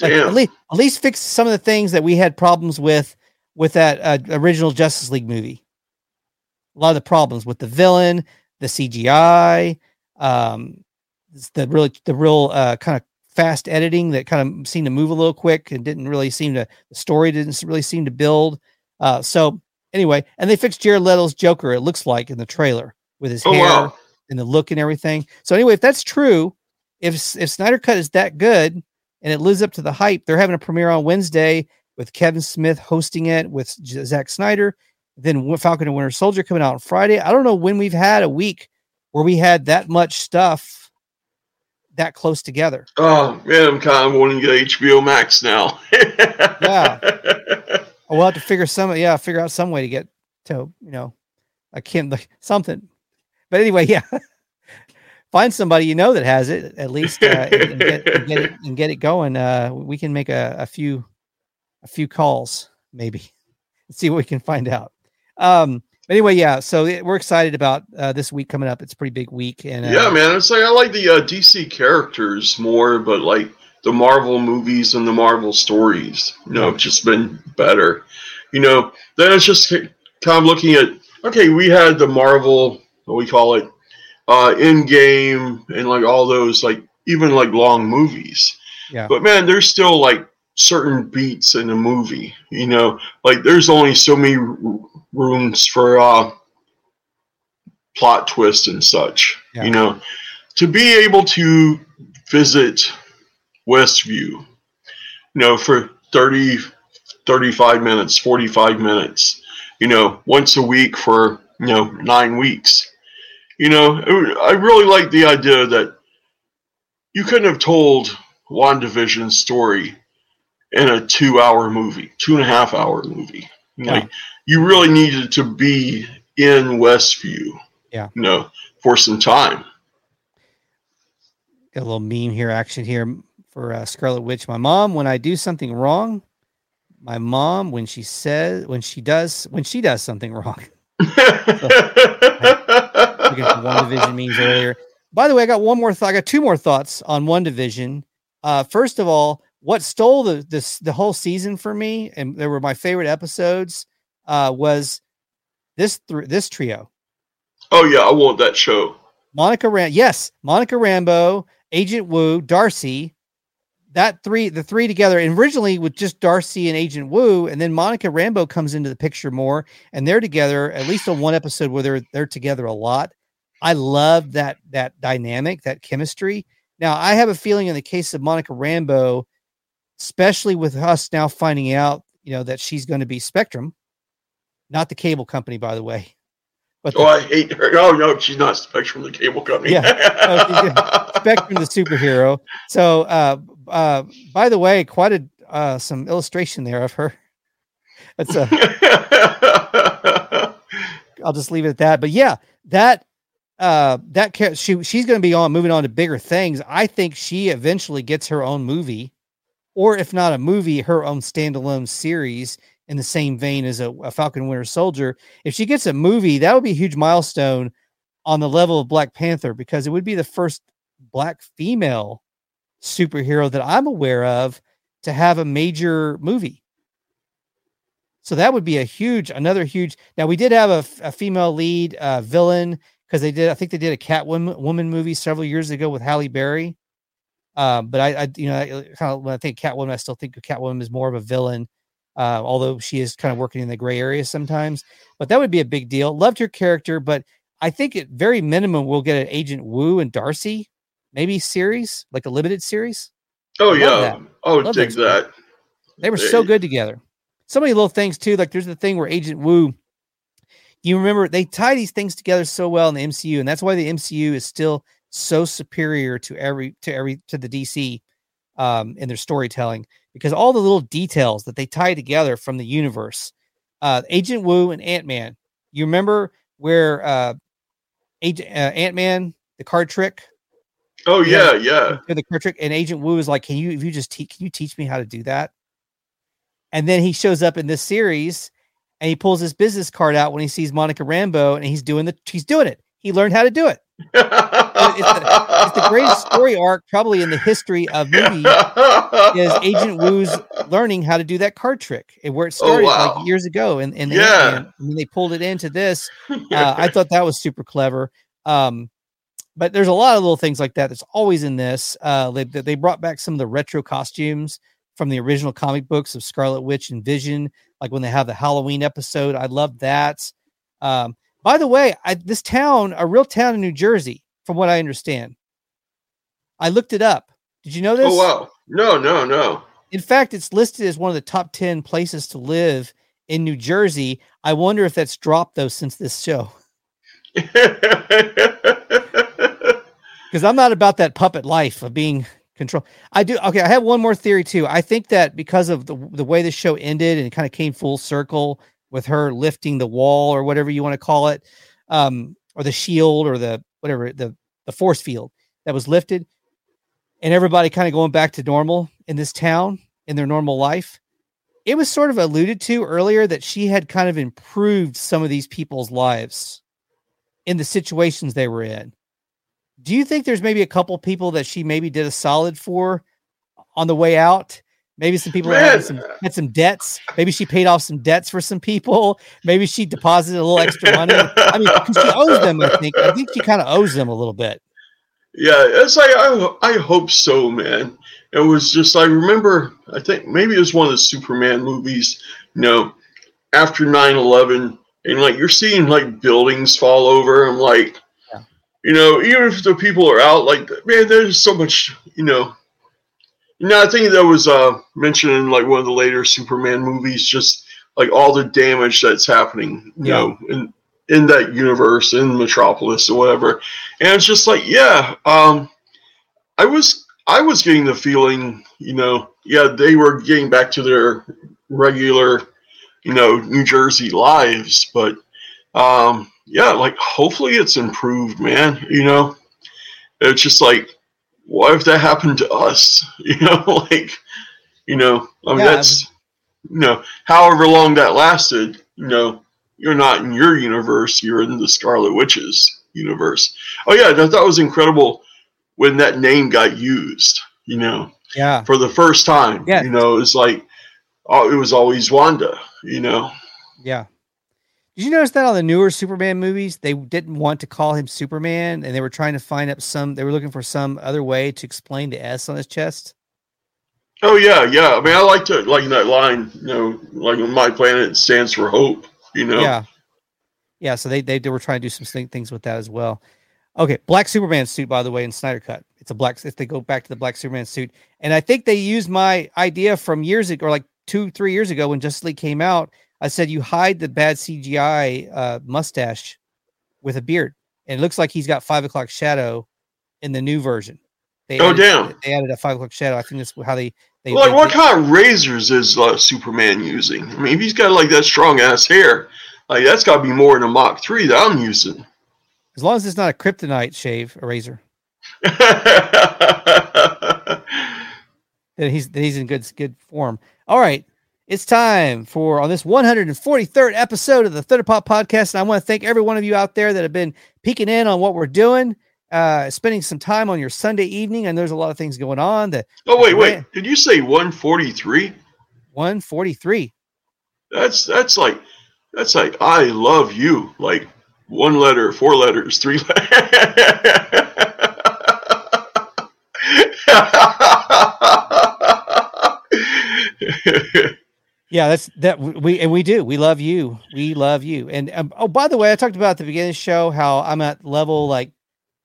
Like, at least at least fix some of the things that we had problems with with that uh, original Justice League movie. A lot of the problems with the villain, the CGI, um, the really the real uh, kind of fast editing that kind of seemed to move a little quick and didn't really seem to the story didn't really seem to build. Uh, so anyway, and they fixed Jared Leto's Joker. It looks like in the trailer with his Oh hair wow! And the look and everything. So anyway, if that's true, if if Snyder Cut is that good and it lives up to the hype, they're having a premiere on Wednesday with Kevin Smith hosting it with Zack Snyder. Then Falcon and Winter Soldier coming out on Friday. I don't know when we've had a week where we had that much stuff that close together. Oh man, I'm kind of wanting to get HBO Max now. Yeah. We'll have to figure some, yeah, figure out some way to get to, you know, a Kim, like something. But anyway, yeah, find somebody you know that has it at least, uh, and, get, and get it and get it going. Uh, we can make a, a few, a few calls maybe, and see what we can find out. Um, anyway, yeah, so we're excited about uh, this week coming up. It's a pretty big week, and uh, Yeah, man. It's like I like the uh, DC characters more, but like the Marvel movies and the Marvel stories, you know, have just been better. You know, then it's just kind of looking at okay, we had the Marvel, what we call it, uh, Endgame and like all those like even like long movies. Yeah. But man, there's still like certain beats in a movie. You know, like there's only so many rooms for uh plot twists and such. Yeah. You know, to be able to visit Westview, you know, for 30, 35 minutes, 45 minutes, you know, once a week for, you know, nine weeks. You know, I really like the idea that you couldn't have told WandaVision's story in a two hour movie, two and a half hour movie. Like you really needed to be in Westview. Yeah. You know, for some time. Got a little meme here, action here for uh, Scarlet Witch. My mom, when I do something wrong, my mom, when she says, when she does, when she does something wrong. For WandaVision memes earlier. By the way, I got one more thought. I got two more thoughts on WandaVision. Uh, first of all, what stole the this the whole season for me, and they were my favorite episodes, uh, was this th- this trio. Oh yeah, I want that show. Monica Ram, yes, Monica Rambeau, Agent Woo, Darcy. That three, the three together, and originally with just Darcy and Agent Woo, and then Monica Rambeau comes into the picture more, and they're together at least on one episode where they're they're together a lot. I love that that dynamic, that chemistry. Now, I have a feeling in the case of Monica Rambeau, especially with us now finding out, you know, that she's going to be Spectrum, not the cable company, by the way. But oh, I hate her. Oh no, she's not Spectrum, the cable company. Yeah, oh, Spectrum, the superhero. So, uh, uh, by the way, quite a uh, some illustration there of her. That's a. I'll just leave it at that. But yeah, that uh that she she's going to be on moving on to bigger things. I think she eventually gets her own movie, or if not a movie, her own standalone series in the same vein as a, a Falcon Winter Soldier. If she gets a movie, that would be a huge milestone on the level of Black Panther because it would be the first black female superhero that I'm aware of to have a major movie. So that would be a huge, another huge. Now we did have a, a female lead uh, villain because they did. I think they did a Catwoman woman movie several years ago with Halle Berry. Um, but I, I, you know, kind of when I think Catwoman, I still think Catwoman is more of a villain, uh, although she is kind of working in the gray area sometimes. But that would be a big deal. Loved her character, but I think at very minimum we'll get an Agent Woo and Darcy, maybe series like a limited series. Oh yeah, oh dig that. They were so good together. So many little things too. Like there's the thing where Agent Woo, you remember they tie these things together so well in the MCU, and that's why the MCU is still so superior to every to every to the DC um, in their storytelling because all the little details that they tie together from the universe. Uh, Agent Woo and Ant Man. You remember where uh, Agent uh, Ant Man the card trick? Oh yeah, yeah. The card trick, and Agent Woo is like, "Can you if you just te- can you teach me how to do that?" And then he shows up in this series and he pulls his business card out when he sees Monica Rambeau and he's doing the he's doing it. He learned how to do it. it's, the, it's, the, greatest story arc probably in the history of movie is Agent Woo's learning how to do that card trick and where it oh, started oh, wow. like years ago and, and yeah. when they pulled it into this uh, I thought that was super clever um, but there's a lot of little things like that that's always in this uh, they, they brought back some of the retro costumes from the original comic books of Scarlet Witch and Vision like when they have the Halloween episode. I love that. Um, by the way, I, this town, a real town in New Jersey, from what I understand. I looked it up. Did you know this? Oh wow! No, no, no. In fact, it's listed as one of the top ten places to live in New Jersey. I wonder if that's dropped though since this show. Because I'm not about that puppet life of being controlled. I do. Okay, I have one more theory too. I think that because of the the way the show ended and it kind of came full circle with her lifting the wall or whatever you want to call it, um, or the shield or the whatever the the force field that was lifted, and everybody kind of going back to normal in this town in their normal life. It was sort of alluded to earlier that she had kind of improved some of these people's lives in the situations they were in do you think there's maybe a couple people that she maybe did a solid for on the way out? Maybe some people had some, had some debts. Maybe she paid off some debts for some people. Maybe she deposited a little extra money. I mean, she owes them. I think. I think she kind of owes them a little bit. Yeah, it's like I, I hope so, man. It was just I remember. I think maybe it was one of the Superman movies. You know, after 9-11, and like you're seeing like buildings fall over. I'm like, you know, even if the people are out, like man, there's so much, you know. You know, I think that was uh, mentioned in like one of the later Superman movies, just like all the damage that's happening, you yeah. know, in in that universe, in Metropolis or whatever. And it's just like, yeah, um, I was I was getting the feeling, you know, yeah, they were getting back to their regular, you know, New Jersey lives. But um, yeah, like hopefully it's improved, man. You know, it's just like, what if that happened to us? You know, like, you know, I mean, Yeah. that's, you know, however long that lasted, you know, you're not in your universe, you're in the Scarlet Witches universe. Oh, yeah, that, that was incredible when that name got used, you know Yeah. for the first time. Yeah. You know, it's like oh, it was always Wanda, you know. Yeah. Did you notice that on the newer Superman movies, they didn't want to call him Superman and they were trying to find up some, they were looking for some other way to explain the S on his chest? Oh yeah, yeah. I mean I like to like that line, you know, like on my planet stands for hope, you know. Yeah. Yeah. So they, they, they were trying to do some things with that as well. Okay. Black Superman suit, by the way, in Snyder Cut. It's a black, if they go back to the Black Superman suit. And I think they used my idea from years ago, or like two, three years ago when Justice League came out. I said, you hide the bad CGI uh, mustache with a beard. And it looks like he's got five o'clock shadow in the new version. They Oh, added, damn. They added a five o'clock shadow. I think that's how they, they, Well, like they- what kind of razors is uh, Superman using? I mean, if he's got like that strong ass hair, like that's got to be more than a Mach three that I'm using. as long as it's not a kryptonite shave, a razor. that he's that he's in good good form. All right, it's time for on this 143rd episode of the Thunder Pop Podcast, and I want to thank every one of you out there that have been peeking in on what we're doing, uh, spending some time on your Sunday evening. And there's a lot of things going on. That oh wait, wait. Did you say 143? 143. That's that's like that's like I love you. Like one letter, four letters, three letters. Yeah, that's that we and we do. We love you. We love you. And um, oh, by the way, I talked about the beginning of the show how I'm at level like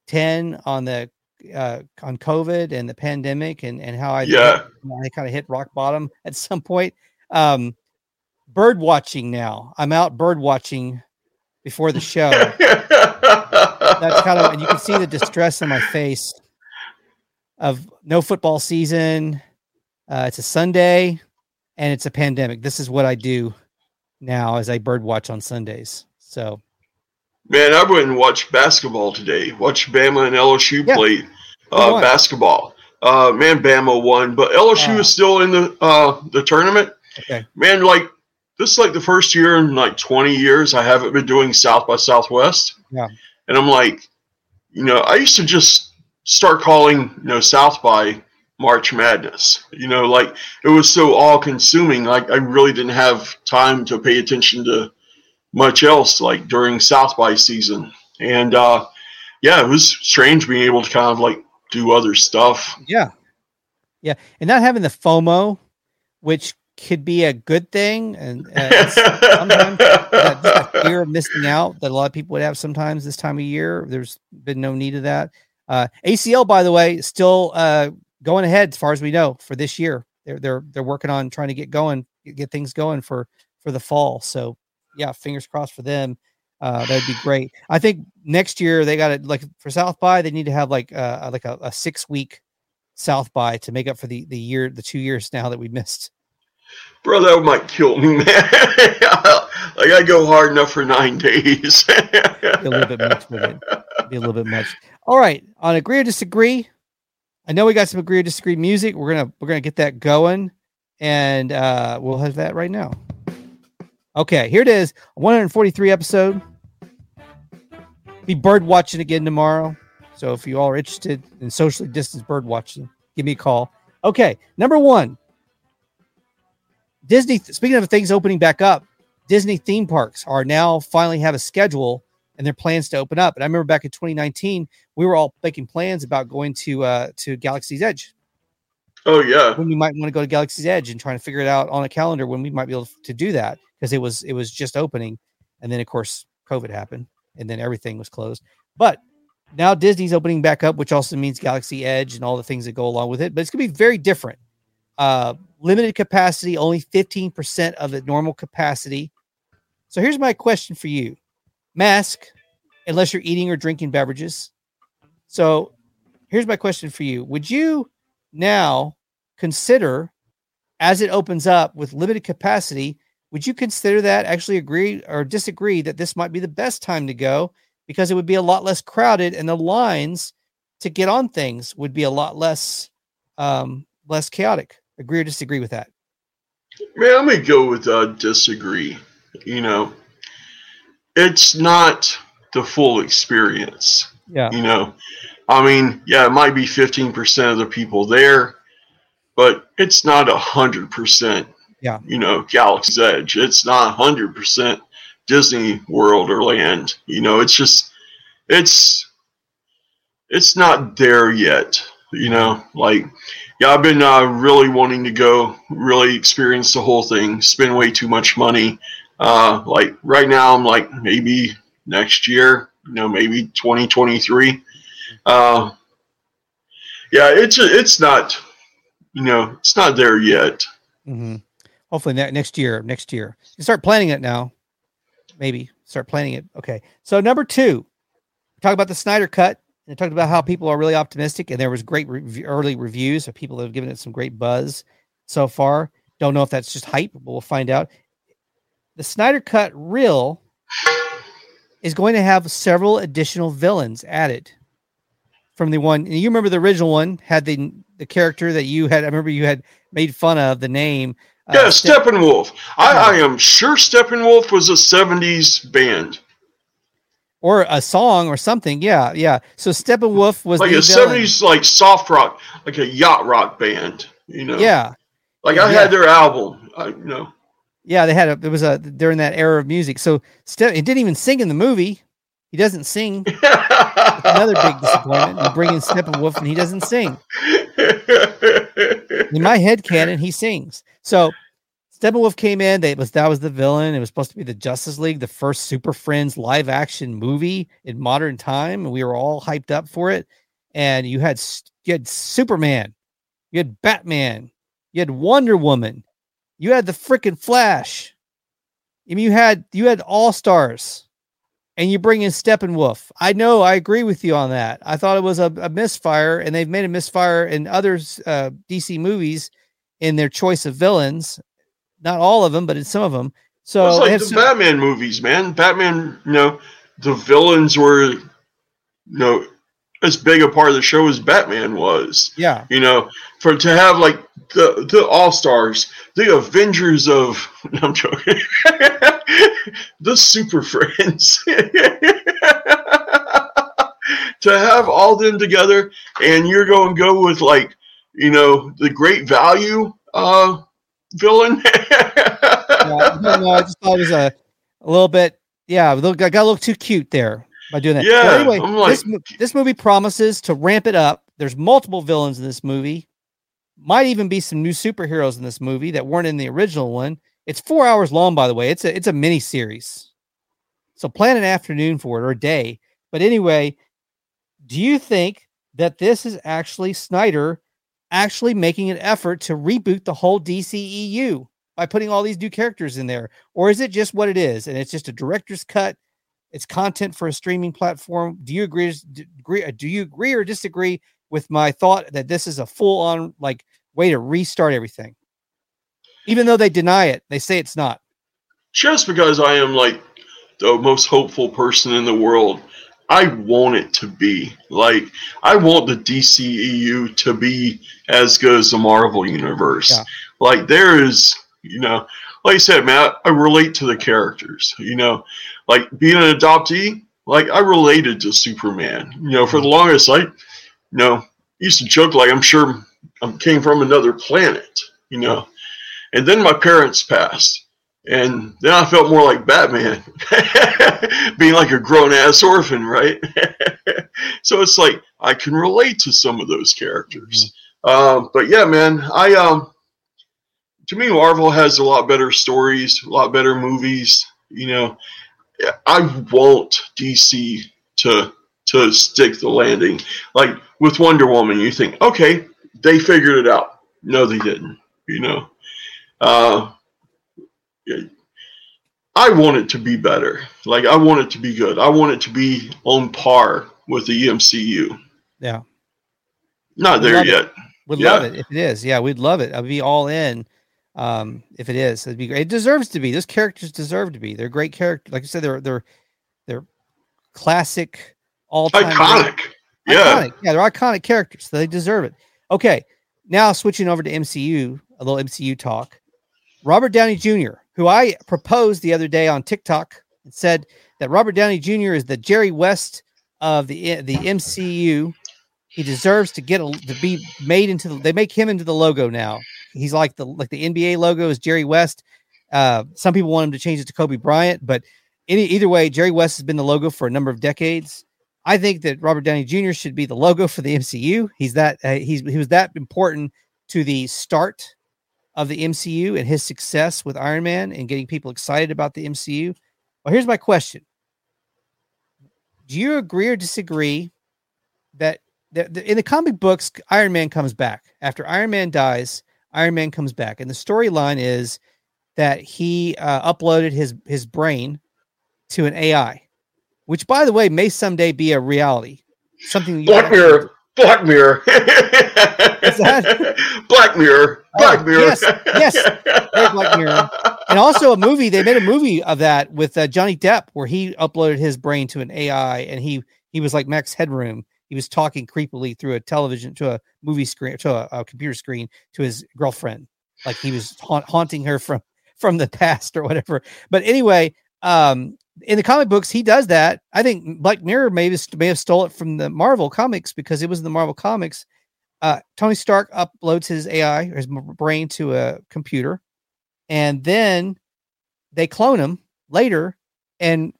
10 on the uh on COVID and the pandemic and and how I Yeah. I kind of hit rock bottom at some point. Um bird watching now. I'm out bird watching before the show. That's kind of and you can see the distress on my face of no football season. Uh, it's a Sunday and it's a pandemic. This is what I do now as I bird watch on Sundays. So Man, I went and watched basketball today. Watched Bama and LSU Yeah. play uh, basketball. Uh, man, Bama won, but LSU is still in the uh, the tournament. okay. Man, like this is like the first year in like 20 years I haven't been doing South by Southwest. Yeah. And I'm like, you know, I used to just start calling, you know, South by March Madness. You know, like it was so all consuming. Like I really didn't have time to pay attention to much else like during South by season. And uh yeah, it was strange being able to kind of like do other stuff. Yeah. Yeah. And not having the FOMO, which could be a good thing. And uh, sometimes that, that fear of missing out that a lot of people would have sometimes this time of year. There's been no need of that. Uh, ACL, by the way, still uh, going ahead as far as we know for this year. They're they're they're working on trying to get going, get things going for for the fall. So yeah, fingers crossed for them. Uh, that'd be great. I think next year they got it like for South by they need to have like uh, like a, a six week South by to make up for the the year the two years now that we missed. Bro, that might kill me, man. like I go hard enough for nine days. be a little bit much. Be a little bit much. All right, on agree or disagree. I know we got some agree or disagree music. We're gonna we're gonna get that going, and uh, we'll have that right now. Okay, here it is, 143 episode. Be bird watching again tomorrow. So if you all are interested in socially distanced bird watching, give me a call. Okay, number one. Disney. Speaking of things opening back up, Disney theme parks are now finally have a schedule and their plans to open up. And I remember back in 2019, we were all making plans about going to uh, to Galaxy's Edge oh yeah. when we might want to go to Galaxy's Edge and trying to figure it out on a calendar when we might be able to do that because it was it was just opening, and then of course COVID happened, and then everything was closed. But now Disney's opening back up, which also means Galaxy Edge and all the things that go along with it. But it's gonna be very different. Uh, limited capacity, only 15% of the normal capacity. So here's my question for you: mask, unless you're eating or drinking beverages. So here's my question for you: Would you now consider as it opens up with limited capacity, would you consider that actually agree or disagree that this might be the best time to go because it would be a lot less crowded and the lines to get on things would be a lot less um, less chaotic? Agree or disagree with that? Man, I'm gonna go with uh, disagree. You know, it's not the full experience. Yeah. You know, I mean, yeah, it might be 15% of the people there, but it's not a hundred percent. Yeah. You know, Galaxy's Edge. It's not hundred percent Disney World or Land. You know, it's just, it's, it's not there yet. You know, like, yeah, I've been uh, really wanting to go, really experience the whole thing. Spend way too much money. Uh, like right now, I'm like maybe next year. You know, maybe 2023. Uh, yeah, it's it's not, you know, it's not there yet. Mm-hmm. Hopefully ne- next year. Next year, you start planning it now. Maybe start planning it. Okay. So number two, talk about the Snyder Cut. And talked about how people are really optimistic, and there was great re- early reviews of people that have given it some great buzz so far. Don't know if that's just hype, but we'll find out. The Snyder Cut reel is going to have several additional villains added from the one. You remember the original one had the the character that you had. I remember you had made fun of the name. Uh, yeah, Steppenwolf. I, I am sure Steppenwolf was a '70s band or a song or something. Yeah, yeah. So Steppenwolf was like a seventies like soft rock, like a yacht rock band. You know. Yeah. Like I yeah. had their album. I, you know. Yeah, they had a. There was a during that era of music. So Ste- it didn't even sing in the movie. He doesn't sing. another big disappointment. You bring in Steppenwolf and he doesn't sing. in my head canon, he sings. So Steppenwolf came in. They was that was the villain. It was supposed to be the Justice League, the first Super Friends live action movie in modern time, and we were all hyped up for it. And you had you had Superman, you had Batman, you had Wonder Woman, you had the freaking Flash. I mean, you had you had all stars, and you bring in Steppenwolf. I know, I agree with you on that. I thought it was a, a misfire, and they've made a misfire in other uh, DC movies in their choice of villains not all of them, but in some of them. So it's like the. Batman movies, man. Batman, you know, the villains were, you know, as big a part of the show as Batman was. Yeah. You know, for to have like the the All Stars, the Avengers of no, I'm joking, the Super Friends. to have all them together, and you're going to go with like, you know, the Great Value uh, villain. yeah, no, I just thought it was a, a little bit. Yeah, I got a little too cute there by doing that. Yeah. Well, anyway, like, this this movie promises to ramp it up. There's multiple villains in this movie. Might even be some new superheroes in this movie that weren't in the original one. It's four hours long, by the way. It's a it's a mini series. So plan an afternoon for it or a day. But anyway, do you think that this is actually Snyder actually making an effort to reboot the whole DCEU by putting all these new characters in there? Or is it just what it is and it's just a director's cut? It's content for a streaming platform. Do you agree? agree uh, do you agree or disagree with my thought that this is a full on like way to restart everything? Even though they deny it, they say it's not. Just because I am like the most hopeful person in the world I want it to be. Like, I want the DCEU to be as good as the Marvel Universe. Yeah. Like, there is, you know, like I said, man, I relate to the characters. You know, like being an adoptee, like I related to Superman. You know, for the longest, I, you know, used to joke like I'm sure I came from another planet. You know, and then my parents passed and then I felt more like Batman, being like a grown ass orphan, right? so it's like I can relate to some of those characters. Mm-hmm. Um, but yeah, man, I um, to me, Marvel has a lot better stories, a lot better movies. You know, I want DC to to stick the landing. Like with Wonder Woman, you think, okay, they figured it out. No, they didn't. You know. Uh, I want it to be better. Like I want it to be good. I want it to be on par with the MCU. Yeah. Not there yet. We'd yeah. love it if it is. Yeah, we'd love it. I'd be all in. Um, if it is, it'd be great. It deserves to be. Those characters deserve to be. They're great characters. Like I said, they're they're they're classic, all time Iconic. Yeah. iconic. Yeah, they're iconic characters. So they deserve it. Okay, now switching over to MCU, a little MCU talk. Robert Downey Jr., who I proposed the other day on TikTok, and said that Robert Downey Jr. is the Jerry West of the the MCU. He deserves to get a, to be made into. The, they make him into the logo now. He's like the like the NBA logo is Jerry West. Uh, some people want him to change it to Kobe Bryant, but any either way, Jerry West has been the logo for a number of decades. I think that Robert Downey Jr. should be the logo for the MCU. He's that uh, he's he was that important to the start of the MCU and his success with Iron Man and getting people excited about the MCU. Well, here's my question: Do you agree or disagree that, that that in the comic books, Iron Man comes back after Iron Man dies? Iron Man comes back, and the storyline is that he uh, uploaded his his brain to an AI, which, by the way, may someday be a reality. Something Black Mirror. Black Mirror. Black Mirror. Black Oh, Mirror. yes, yes. Very Black Mirror. and also a movie. They made a movie of that with uh, Johnny Depp, where he uploaded his brain to an AI, and he he was like Max Headroom. He was talking creepily through a television to a movie screen to a, a computer screen to his girlfriend, like he was haunt, haunting her from from the past or whatever. But anyway, um, in the comic books, he does that. I think Black Mirror may have, may have stole it from the Marvel comics because it was in the Marvel comics. Uh, Tony Stark uploads his AI or his brain to a computer, and then they clone him later and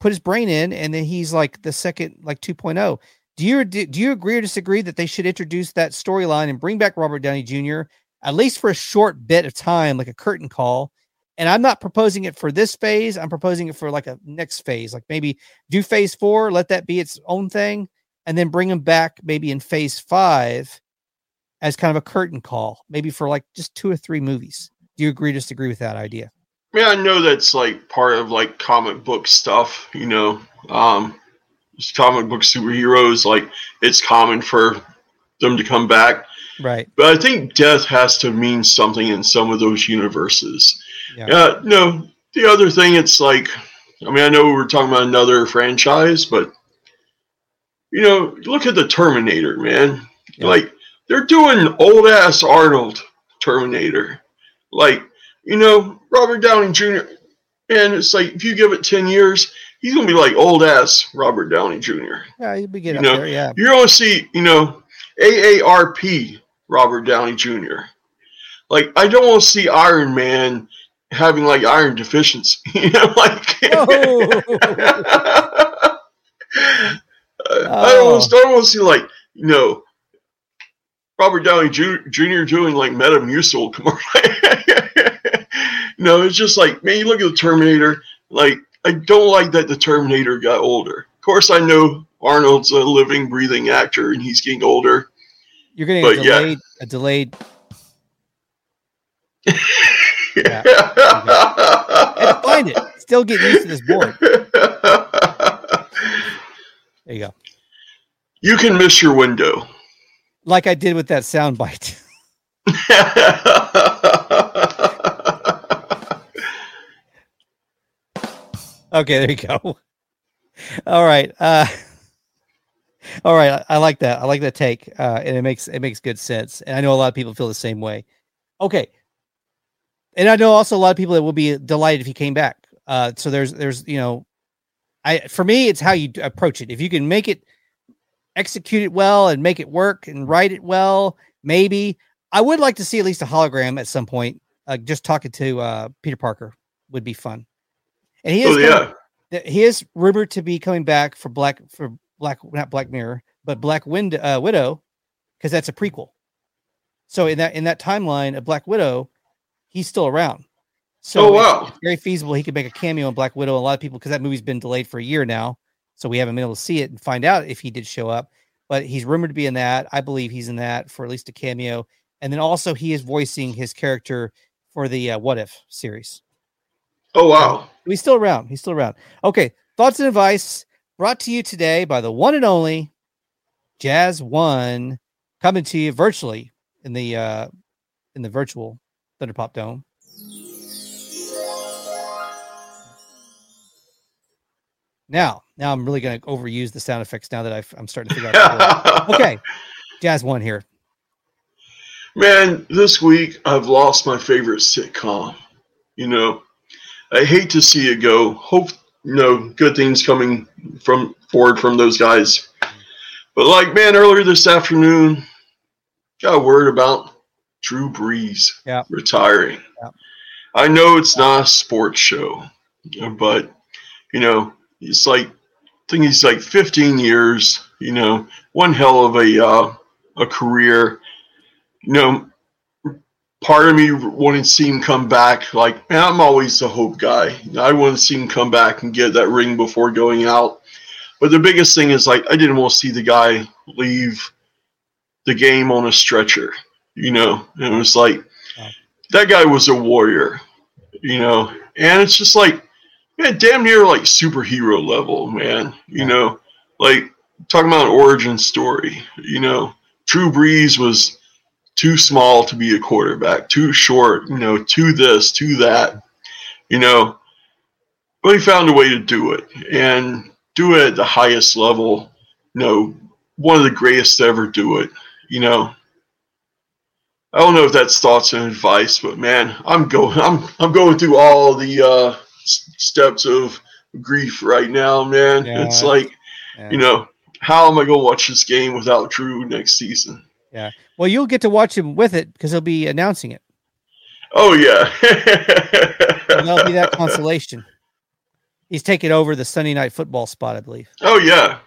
put his brain in, and then he's like the second, like 2.0. Do you do you agree or disagree that they should introduce that storyline and bring back Robert Downey Jr. at least for a short bit of time, like a curtain call? And I'm not proposing it for this phase. I'm proposing it for like a next phase, like maybe do phase four, let that be its own thing, and then bring him back maybe in phase five as kind of a curtain call, maybe for like just two or three movies. Do you agree or disagree with that idea? Yeah, I know that's like part of like comic book stuff, you know. Um comic book superheroes, like it's common for them to come back. Right. But I think death has to mean something in some of those universes. Yeah. Yeah, no. The other thing, it's like, I mean, I know we're talking about another franchise, but you know, look at the Terminator, man. Yeah. Like they're doing old ass Arnold Terminator. Like, you know, Robert Downey Jr. And it's like if you give it ten years, he's gonna be like old ass Robert Downey Jr. Yeah, he'll be getting You know, there. Yeah. You're gonna see, you know, AARP Robert Downey Jr. Like I don't want to see Iron Man having like iron deficiency. You know, like oh. I don't want to, oh. I don't want to see like you know Robert Downey Jr. doing like Metamucil commercial. No, it's just like man, you look at the Terminator. Like I don't like that the Terminator got older. Of course, I know Arnold's a living, breathing actor, and he's getting older. You're getting But, a yeah. delayed, a delayed. Yeah. And find it. Still getting used to this board. There you go. you can miss your window. Like I did with that sound bite. Okay, there you go. All right. Uh all right. I, I like that. I like that take. Uh and it makes it makes good sense. And I know a lot of people feel the same way. Okay. And I know also a lot of people that will be delighted if he came back. Uh so there's there's you know I for me it's how you approach it. If you can make it execute it well and make it work and write it well, maybe I would like to see at least a hologram at some point. Uh, just talking to uh Peter Parker would be fun. And he is oh yeah. he is rumored to be coming back for Black for Black not Black Mirror, but Black Wind uh, Widow, because that's a prequel. So in that in that timeline of Black Widow, he's still around. So Oh, wow. it's very feasible he could make a cameo in Black Widow. A lot of people because that movie's been delayed for a year now, so we haven't been able to see it and find out if he did show up. But he's rumored to be in that. I believe he's in that for at least a cameo, and then also he is voicing his character for the uh, What If series. Oh wow. He's still around. He's still around. Okay. Thoughts and advice brought to you today by the one and only Jazz One, coming to you virtually in the uh in the virtual Thunderpop Dome. Now, now I'm really going to overuse the sound effects now that I've, I'm starting to figure out. okay, Jazz one here. Man, this week I've lost my favorite sitcom. You know, I hate to see it go. Hope you know good things coming from forward from those guys. But like, man, earlier this afternoon, got word about Drew Brees Yeah. retiring. Yeah. I know it's not a sports show, but you know, it's like I think he's like 15 years. You know, one hell of a uh, a career. You know, part of me wanted to see him come back. Like, man, I'm always the hope guy. I want to see him come back and get that ring before going out. But the biggest thing is like I didn't want to see the guy leave the game on a stretcher. You know, and it was like that guy was a warrior. You know, and it's just like man, damn near like superhero level, man. You know, like talking about an origin story. You know, Drew Brees was too small to be a quarterback, too short. You know, to this, to that. You know, but he found a way to do it and do it at the highest level. You know, one of the greatest to ever do it. You know, I don't know if that's thoughts and advice, but man, I'm going. I'm I'm going through all the uh, steps of grief right now, man. Yeah. It's like Yeah. you know, how am I going to watch this game without Drew next season? Well, you'll get to watch him with it because he'll be announcing it. Oh yeah, And that'll be that consolation. He's taking over the Sunday night football spot, I believe. oh yeah,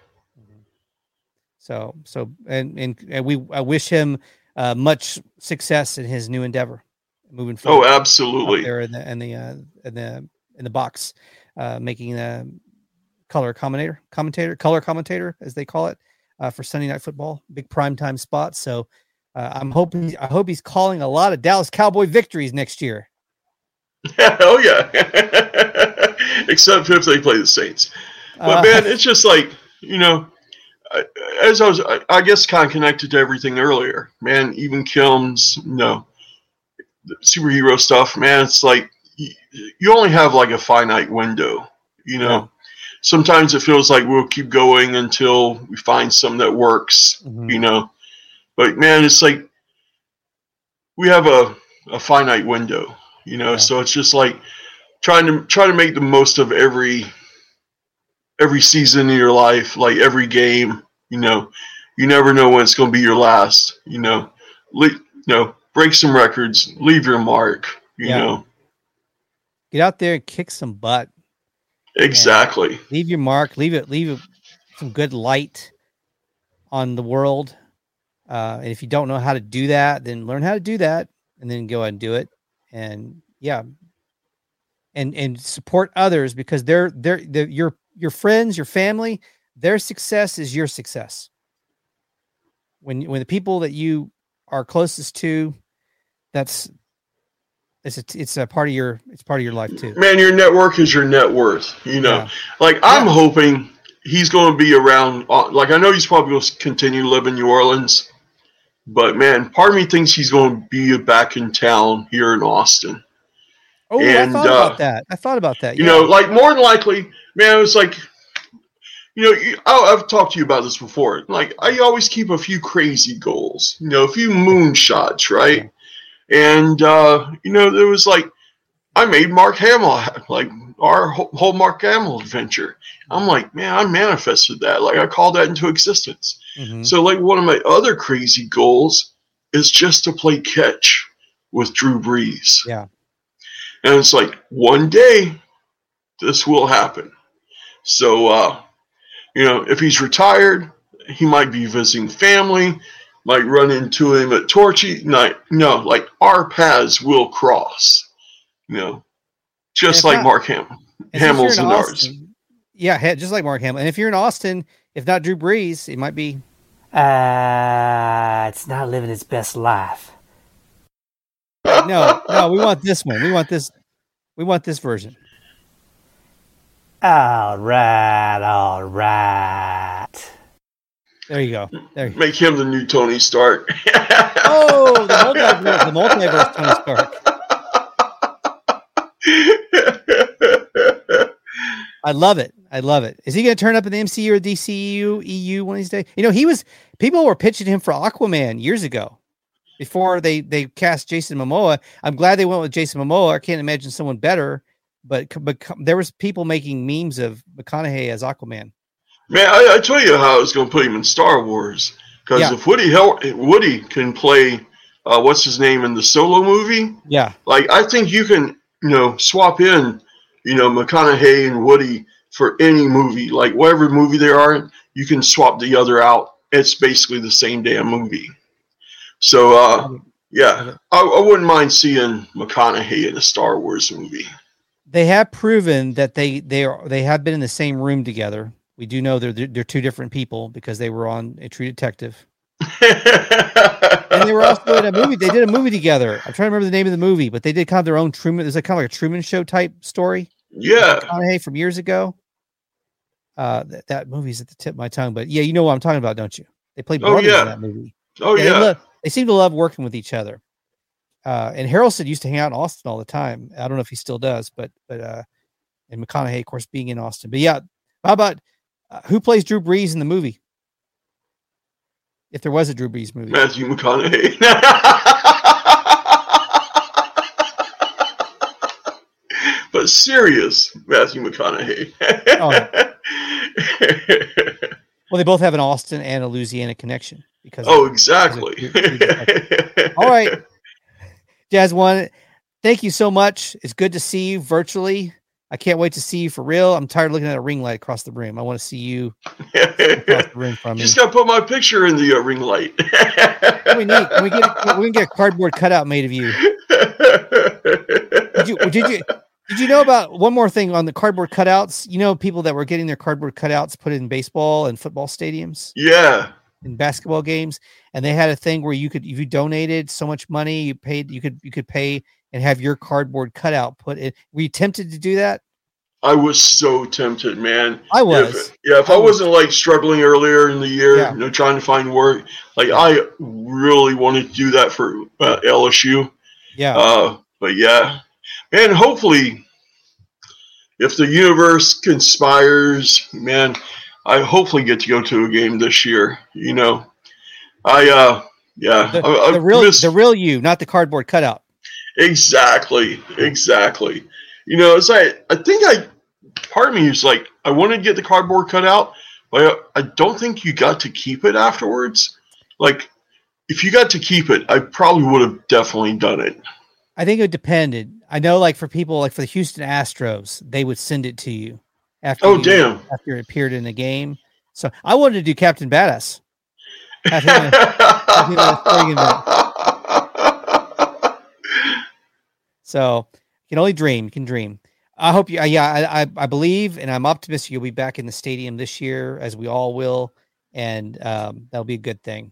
So, so, and and, and we I wish him uh, much success in his new endeavor moving forward. Oh, absolutely. there in the in the uh, in the in the box, uh, making the color commentator, commentator, color commentator, as they call it, uh, for Sunday Night Football, big primetime spot. So, uh, I'm hoping I hope he's calling a lot of Dallas Cowboy victories next year. oh yeah, except if they play the Saints. But Uh, man, it's just like you know, I- as I was, I, I guess, kind of connected to everything earlier. Man, even Kilms, you know, superhero stuff. Man, it's like you, you only have like a finite window. You know, Yeah. Sometimes it feels like we'll keep going until we find something that works. mhm. You know, but man, it's like we have a a finite window. You know, Yeah. so it's just like trying to try to make the most of every every season in your life, like every game. You know, you never know when it's going to be your last. You know, Le- you know, break some records, leave your mark. You Yeah. know, Get out there and kick some butt. Exactly. leave your mark leave it leave some good light on the world. Uh, and if you don't know how to do that then learn how to do that and then go and do it. And yeah. And and support others because they're they're, they're your your friends your family their success is your success. When when the people that you are closest to that's it's a it's a part of your it's part of your life too Man, your network is your net worth. You know, Yeah. like I'm Yeah. hoping he's going to be around. uh, Like I know he's probably going to continue to live in New Orleans, but man, part of me thinks he's going to be back in town here in Austin. Oh, And, I thought uh, about that. I thought about that. You yeah. know, like more than likely, man, it's like, you know, you, I, I've talked to you about this before. Like, I always keep a few crazy goals, you know, a few moonshots, right? And, uh, you know, there was like, I made Mark Hamill, like our whole Mark Hamill adventure. I'm like, man, I manifested that. Like, I called that into existence. Mhm. So, like, one of my other crazy goals is just to play catch with Drew Brees. Yeah. And it's like, one day this will happen. So, uh, you know, if he's retired, he might be visiting family, might run into him at Torchy. No, no, like our paths will cross, you know, just like not- Mark Hamill. And Hamill's in and ours. Yeah, he- just like Mark Hamill. And if you're in Austin, if not Drew Brees, it might be. Uh, it's not living its best life. No, no, we want this one. We want this. We want this version. All right, all right. There you go. There you Make him the new Tony Stark. oh, the multiverse, the multiverse Tony Stark. I love it. I love it. Is he going to turn up in the MCU or DCU EU one of these days? You know, he was people were pitching him for Aquaman years ago before they they cast Jason Momoa. I'm glad they went with Jason Momoa. I can't imagine someone better, but but there was people making memes of McConaughey as Aquaman. Man, I, I tell you how I was going to put him in Star Wars because Yeah. if Woody Hel- Woody can play, uh, what's his name in the Solo movie? Yeah, Like I think you can, you know, swap in, you know, McConaughey and Woody for any movie. Like whatever movie they are, you can swap the other out. It's basically the same damn movie. So uh, yeah, I, I wouldn't mind seeing McConaughey in a Star Wars movie. they have proven that they they are they have been in the same room together. We do know they're they're, two different people because they were on a True Detective, and they were also in a movie. They did a movie together. I'm trying to remember the name of the movie, but they did kind of their own Truman. There's a kind of like a Truman Show type story. yeah, McConaughey from years ago. Uh, that, that movie's at the tip of my tongue, but yeah, you know what I'm talking about, don't you? They played Oh, brothers yeah. in that movie. oh Yeah, yeah, They, love, they seem to love working with each other. Uh, and Harrelson used to hang out in Austin all the time. I don't know if he still does, but but uh, and McConaughey, of course, being in Austin. But yeah, how about uh, who plays Drew Brees in the movie? If there was a Drew Brees movie, Matthew McConaughey. but serious Matthew McConaughey. well, they both have an Austin and a Louisiana connection because. oh, exactly. all right, Jazz One, thank you so much. It's good to see you virtually. I can't wait to see you for real. I'm tired of looking at a ring light across the room. I want to see you across the room from me. Just got to put my picture in the uh, ring light. we need. Can we get? We can get a cardboard cutout made of you. Did you? Did you? Did you know about one more thing on the cardboard cutouts? You know, people that were getting their cardboard cutouts put in baseball and football stadiums, yeah. in basketball games, and they had a thing where you could, if you donated so much money, you paid, you could, you could pay and have your cardboard cutout put in. Were you tempted to do that? I was so tempted, man. I was. If, yeah, if I, I was. wasn't like struggling earlier in the year, Yeah. you know, trying to find work, like I really wanted to do that for uh, LSU. Yeah. Uh, but yeah, man, hopefully, if the universe conspires, man, I hopefully get to go to a game this year. You know, I, uh, yeah, the, I, the real, miss- the real you, not the cardboard cutout. Exactly, exactly. You know, it's like I think I part of me is like I want to get the cardboard cut out, but I, I don't think you got to keep it afterwards. Like, if you got to keep it, I probably would have definitely done it. I think it depended. I know, like for people, like for the Houston Astros, they would send it to you after. Oh you- damn! After it appeared in the game, so I wanted to do Captain Badass him in a sporting So you can only dream. You can dream. I hope you. Uh, yeah, I, I believe, and I'm optimistic you'll be back in the stadium this year, as we all will, and um, that'll be a good thing.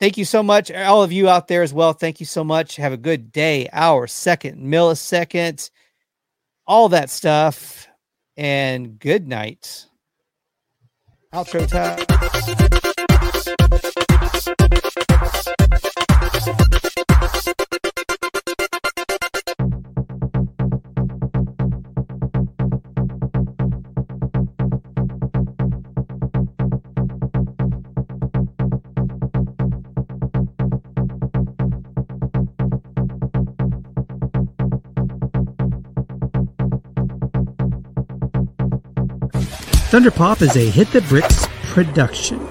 Thank you so much, all of you out there as well. Thank you so much. Have a good day, hour, second, millisecond, all that stuff, and good night. Outro time. Thunderpop is a Hit the Bricks production.